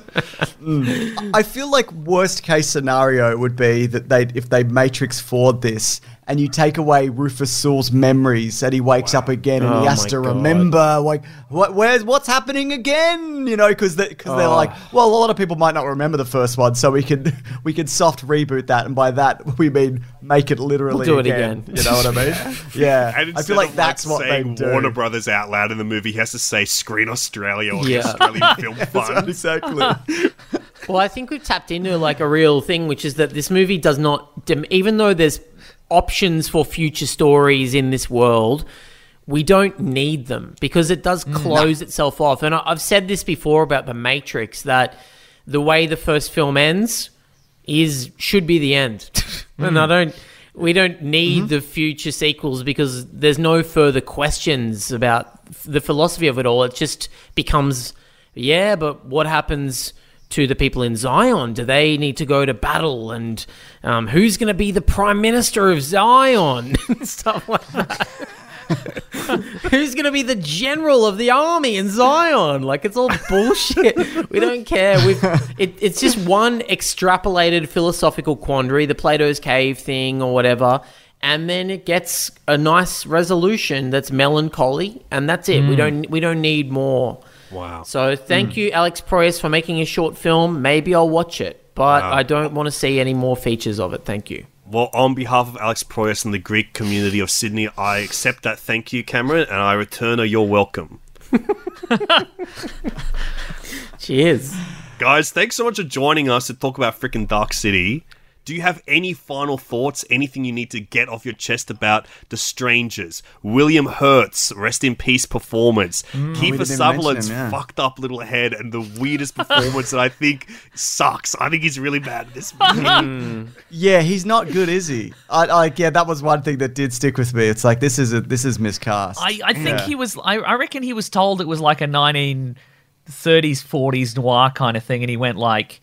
Mm. I feel like worst case scenario would be that they if they Matrix Ford this and you take away Rufus Sewell's memories and he wakes up again and Oh he has to God. remember like what where's what's happening again you know because they, cause they're Oh. like well a lot of people might not remember the first one so we can (laughs) we can soft reboot that and by that we mean make it literally We'll do it again. you know what I mean (laughs) yeah And I feel like of, that's what they saying do Warner Brothers out loud in the movie, he has to say Screen Australia or Yeah. Australian (laughs) Film That's Fund. exactly Well, I think we've tapped into like a real thing, which is that this movie does not, dem- even though there's options for future stories in this world, we don't need them because it does mm. close itself off. And I've said this before about the Matrix that the way the first film ends is should be the end, (laughs) and I mm. don't. We don't need mm-hmm. the future sequels because there's no further questions about the philosophy of it all. It just becomes, yeah, but what happens to the people in Zion? Do they need to go to battle? And um, who's going to be the prime minister of Zion? (laughs) and Stuff like that. (laughs) Who's going to be the general of the army in Zion? Like it's all bullshit. we don't care. We've, it, it's just one extrapolated philosophical quandary, the Plato's cave thing or whatever, and then it gets a nice resolution that's melancholy, and that's it. We don't we don't need more. Wow. So thank hmm. you, Alex Proyas, for making a short film. Maybe I'll watch it, but I don't want to see any more features of it. Thank you. Well, on behalf of Alex Proyas and the Greek community of Sydney, I accept that thank you, Cameron, and I return a you're welcome. (laughs) Cheers. Guys, thanks so much for joining us to talk about freaking Dark City. Do you have any final thoughts? Anything you need to get off your chest about The Strangers? William Hurt's rest in peace performance. Mm, we Kiefer didn't Sutherland's him, yeah. fucked up little head and the weirdest performance that I think sucks. I think he's really bad in this movie. Hmm. Yeah, he's not good, is he? I, I yeah, that was one thing that did stick with me. It's like this is a this is miscast. I, I think Yeah. he was. I, I reckon he was told it was like a 1930s, 40s noir kind of thing, and he went like,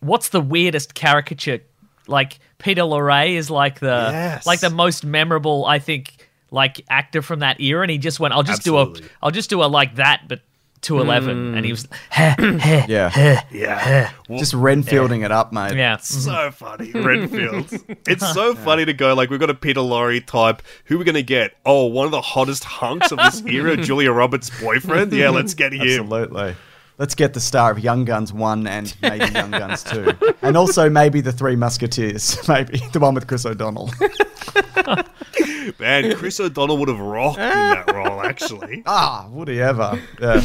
"What's the weirdest caricature?" Like Peter Lorre is like the Yes. like the most memorable, I think, like actor from that era, and he just went, "I'll just do a, I'll just do a like that, but to 11," mm. and he was, heh, heh, yeah, yeah. just Renfielding it up, mate. yeah. so mm-hmm. funny, Renfield. (laughs) it's so funny to go like we've got a Peter Lorre type. Who are we gonna get? Oh, one of the hottest hunks of this era, (laughs) Julia Roberts' boyfriend. Yeah, let's get him. Absolutely. Let's get the star of Young Guns 1 and (laughs) maybe Young Guns 2. And also maybe the Three Musketeers. (laughs) Maybe. The one with Chris O'Donnell. (laughs) Man, Chris O'Donnell would have rocked in that role. Actually. ah, would he ever? Yeah.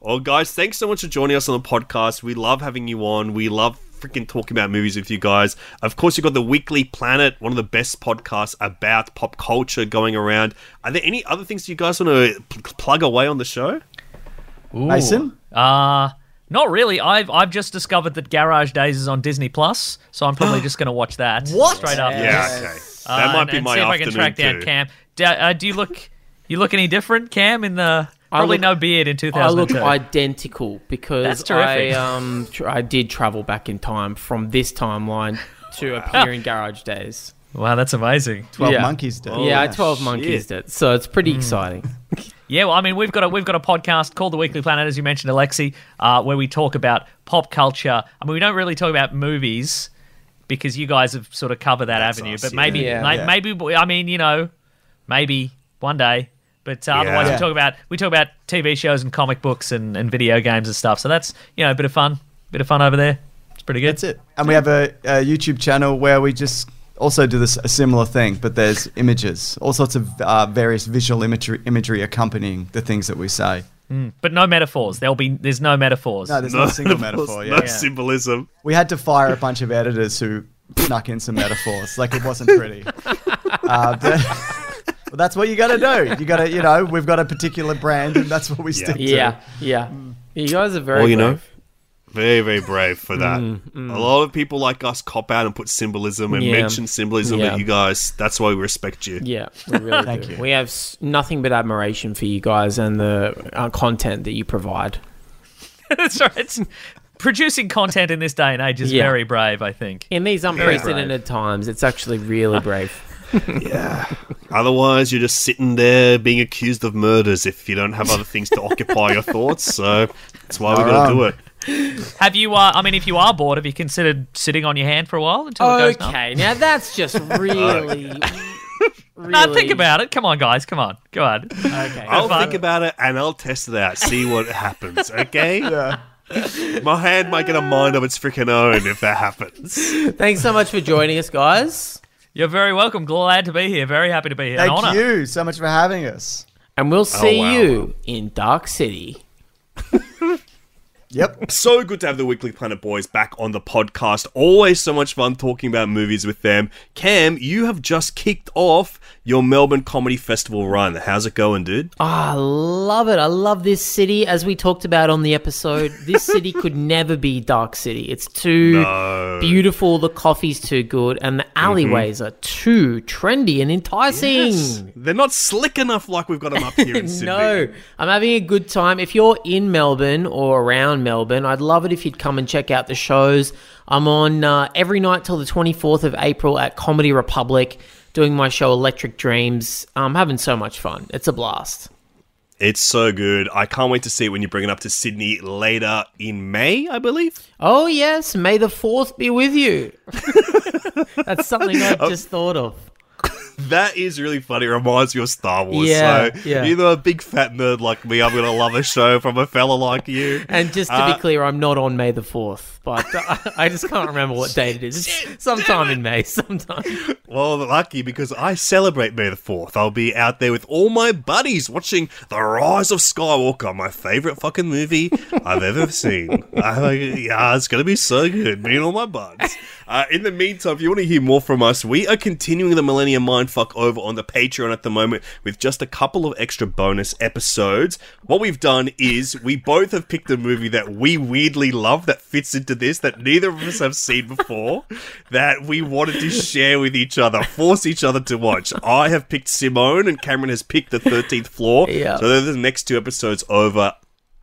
Well, guys, thanks so much for joining us on the podcast. We love having you on. We love freaking talking about movies with you guys. Of course, you've got the Weekly Planet, one of the best podcasts about pop culture going around. Are there any other things you guys want to pl- plug away on the show? Ooh. Mason? Uh not really. I've I've just discovered that Garage Days is on Disney Plus, so I'm probably (gasps) just going to watch that. What? Straight up. Yeah, okay. Uh, That might and- be and my see if I can track down too. Cam. Do, uh, do you look you look any different, Cam? In the probably look- no beard in I look identical because I um tr- I did travel back in time from this timeline to (laughs) appear in Garage Days. Wow, that's amazing. 12 Yeah. Monkeys did. yeah, I Oh, twelve shit. monkeys did, so it's pretty Hmm. exciting. (laughs) Yeah, well, I mean, we've got a we've got a podcast called The Weekly Planet, as you mentioned, Alexi, uh, where we talk about pop culture. I mean, we don't really talk about movies because you guys have sort of covered that That's avenue. us, but yeah. maybe, Yeah. may- Yeah. maybe, I mean, you know, maybe one day. But uh, otherwise, we talk about we talk about TV shows and comic books and, and video games and stuff. So that's you know a bit of fun, bit of fun over there. It's pretty good. That's it. And we have a, a YouTube channel where we just also do this a similar thing, but there's images, all sorts of uh, various visual imagery, imagery accompanying the things that we say. But no metaphors. There'll be there's no metaphors. No, there's no, single (laughs) metaphor. No Yeah. symbolism. We had to fire a bunch of editors who snuck in some metaphors. Like it wasn't pretty. (laughs) Uh, but, (laughs) well, that's what you got to do. You got to, you know, we've got a particular brand, and that's what we stick to. Yeah, yeah. You guys are very. Well, you know, brave. Very, very brave for that. Mm, A lot of people like us cop out and put symbolism and Yeah. mention symbolism, Yeah. but you guys, that's why we respect you. Yeah, we really (laughs) Thank do. you. We have s- nothing but admiration for you guys and the uh, content that you provide. (laughs) that's right. It's- producing content in this day and age is Yeah. very brave. I think. In these brave. unprecedented times, it's actually really (laughs) brave. Yeah. Otherwise, you're just sitting there being accused of murders if you don't have other things to occupy your thoughts. So that's why we got to do it. Have you? Uh, I mean, if you are bored, have you considered sitting on your hand for a while until it goes numb? Okay, now that's just (laughs) really, really. No, think about it. Come on, guys. Come on. Go on. Okay. I'll fun. think about it and I'll test it out, see what happens. Okay? (laughs) My hand might get a mind of its freaking own if that happens. Thanks so much for joining us, guys. You're very welcome. Glad to be here. Very happy to be here. An Thank honor. you so much for having us. And we'll see wow. you in Dark City. (laughs) Yep. (laughs) So good to have the Weekly Planet boys back on the podcast. Always so much fun talking about movies with them. Cam, you have just kicked off your Melbourne Comedy Festival run. How's it going, dude? Ah, I love it. I love this city. As we talked about on the episode, this (laughs) city could never be Dark City. It's too No. beautiful. The coffee's too good, and the alleyways are too trendy and enticing. They're not slick enough like we've got them up here in (laughs) Sydney. No, I'm having a good time. If you're in Melbourne or around Melbourne, I'd love it if you'd come and check out the shows. I'm on uh, every night till the 24th of April at Comedy Republic, doing my show Electric Dreams. I'm having so much fun. It's a blast. It's so good. I can't wait to see it when you bring it up to Sydney later in May, I believe. Oh yes, may the fourth be with you. (laughs) That's something I just thought of. (laughs) That is really funny. It reminds me of Star Wars. Yeah, so, yeah. you know, a big fat nerd like me, I'm going to love a show from a fella like you. And just to Uh, be clear, I'm not on May the 4th, but I, (laughs) I just can't remember what date it is. It's sometime in May, (laughs) sometime. Well, lucky because I celebrate May the 4th. I'll be out there with all my buddies watching The Rise of Skywalker, my favorite fucking movie I've ever seen. Like, yeah, it's going to be so good. Me and all my buds. Uh, in the meantime, if you want to hear more from us, we are continuing the Millennium Mindfuck over on the Patreon at the moment with just a couple of extra bonus episodes. What we've done is we both have picked a movie that we weirdly love that fits into this, that neither of us have seen before, (laughs) that we wanted to share with each other, force each other to watch. I have picked Simone and Cameron has picked The 13th Floor. Yeah. So they're the next two episodes over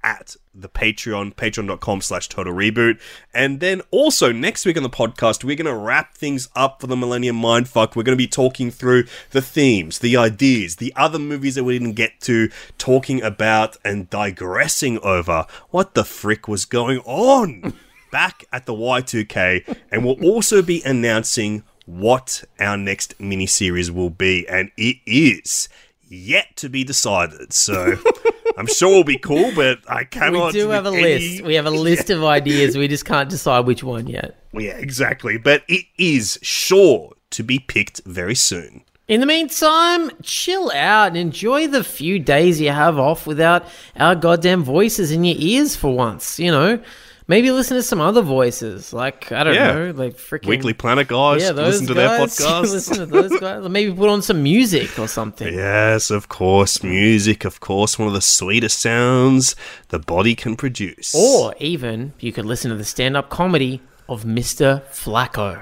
at the Patreon, patreon.com slash total reboot. And then also next week on the podcast, we're going to wrap things up for the Millennium Mindfuck. We're going to be talking through the themes, the ideas, the other movies that we didn't get to, talking about and digressing over what the frick was going on (laughs) back at the Y2K. And we'll also be announcing what our next miniseries will be. And it is yet to be decided. So (laughs) I'm sure it'll be cool, but I cannot. We do have a any- list. We have a (laughs) list of ideas. We just can't decide which one yet. Yeah, exactly. But it is sure to be picked very soon. In the meantime, chill out and enjoy the few days you have off without our goddamn voices in your ears for once. You know, maybe listen to some other voices, like I don't Yeah. know, like freaking Weekly Planet guys, Yeah, those listen to guys. (laughs) their podcast. listen to those guys. Maybe put on some music or something. Yes, of course. Music, of course, one of the sweetest sounds the body can produce. Or even you could listen to the stand-up comedy of Mr. Flacco.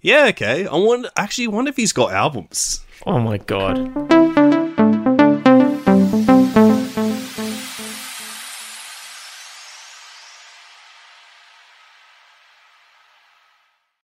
yeah, okay. I wonder. Actually, wonder if he's got albums. Oh my god.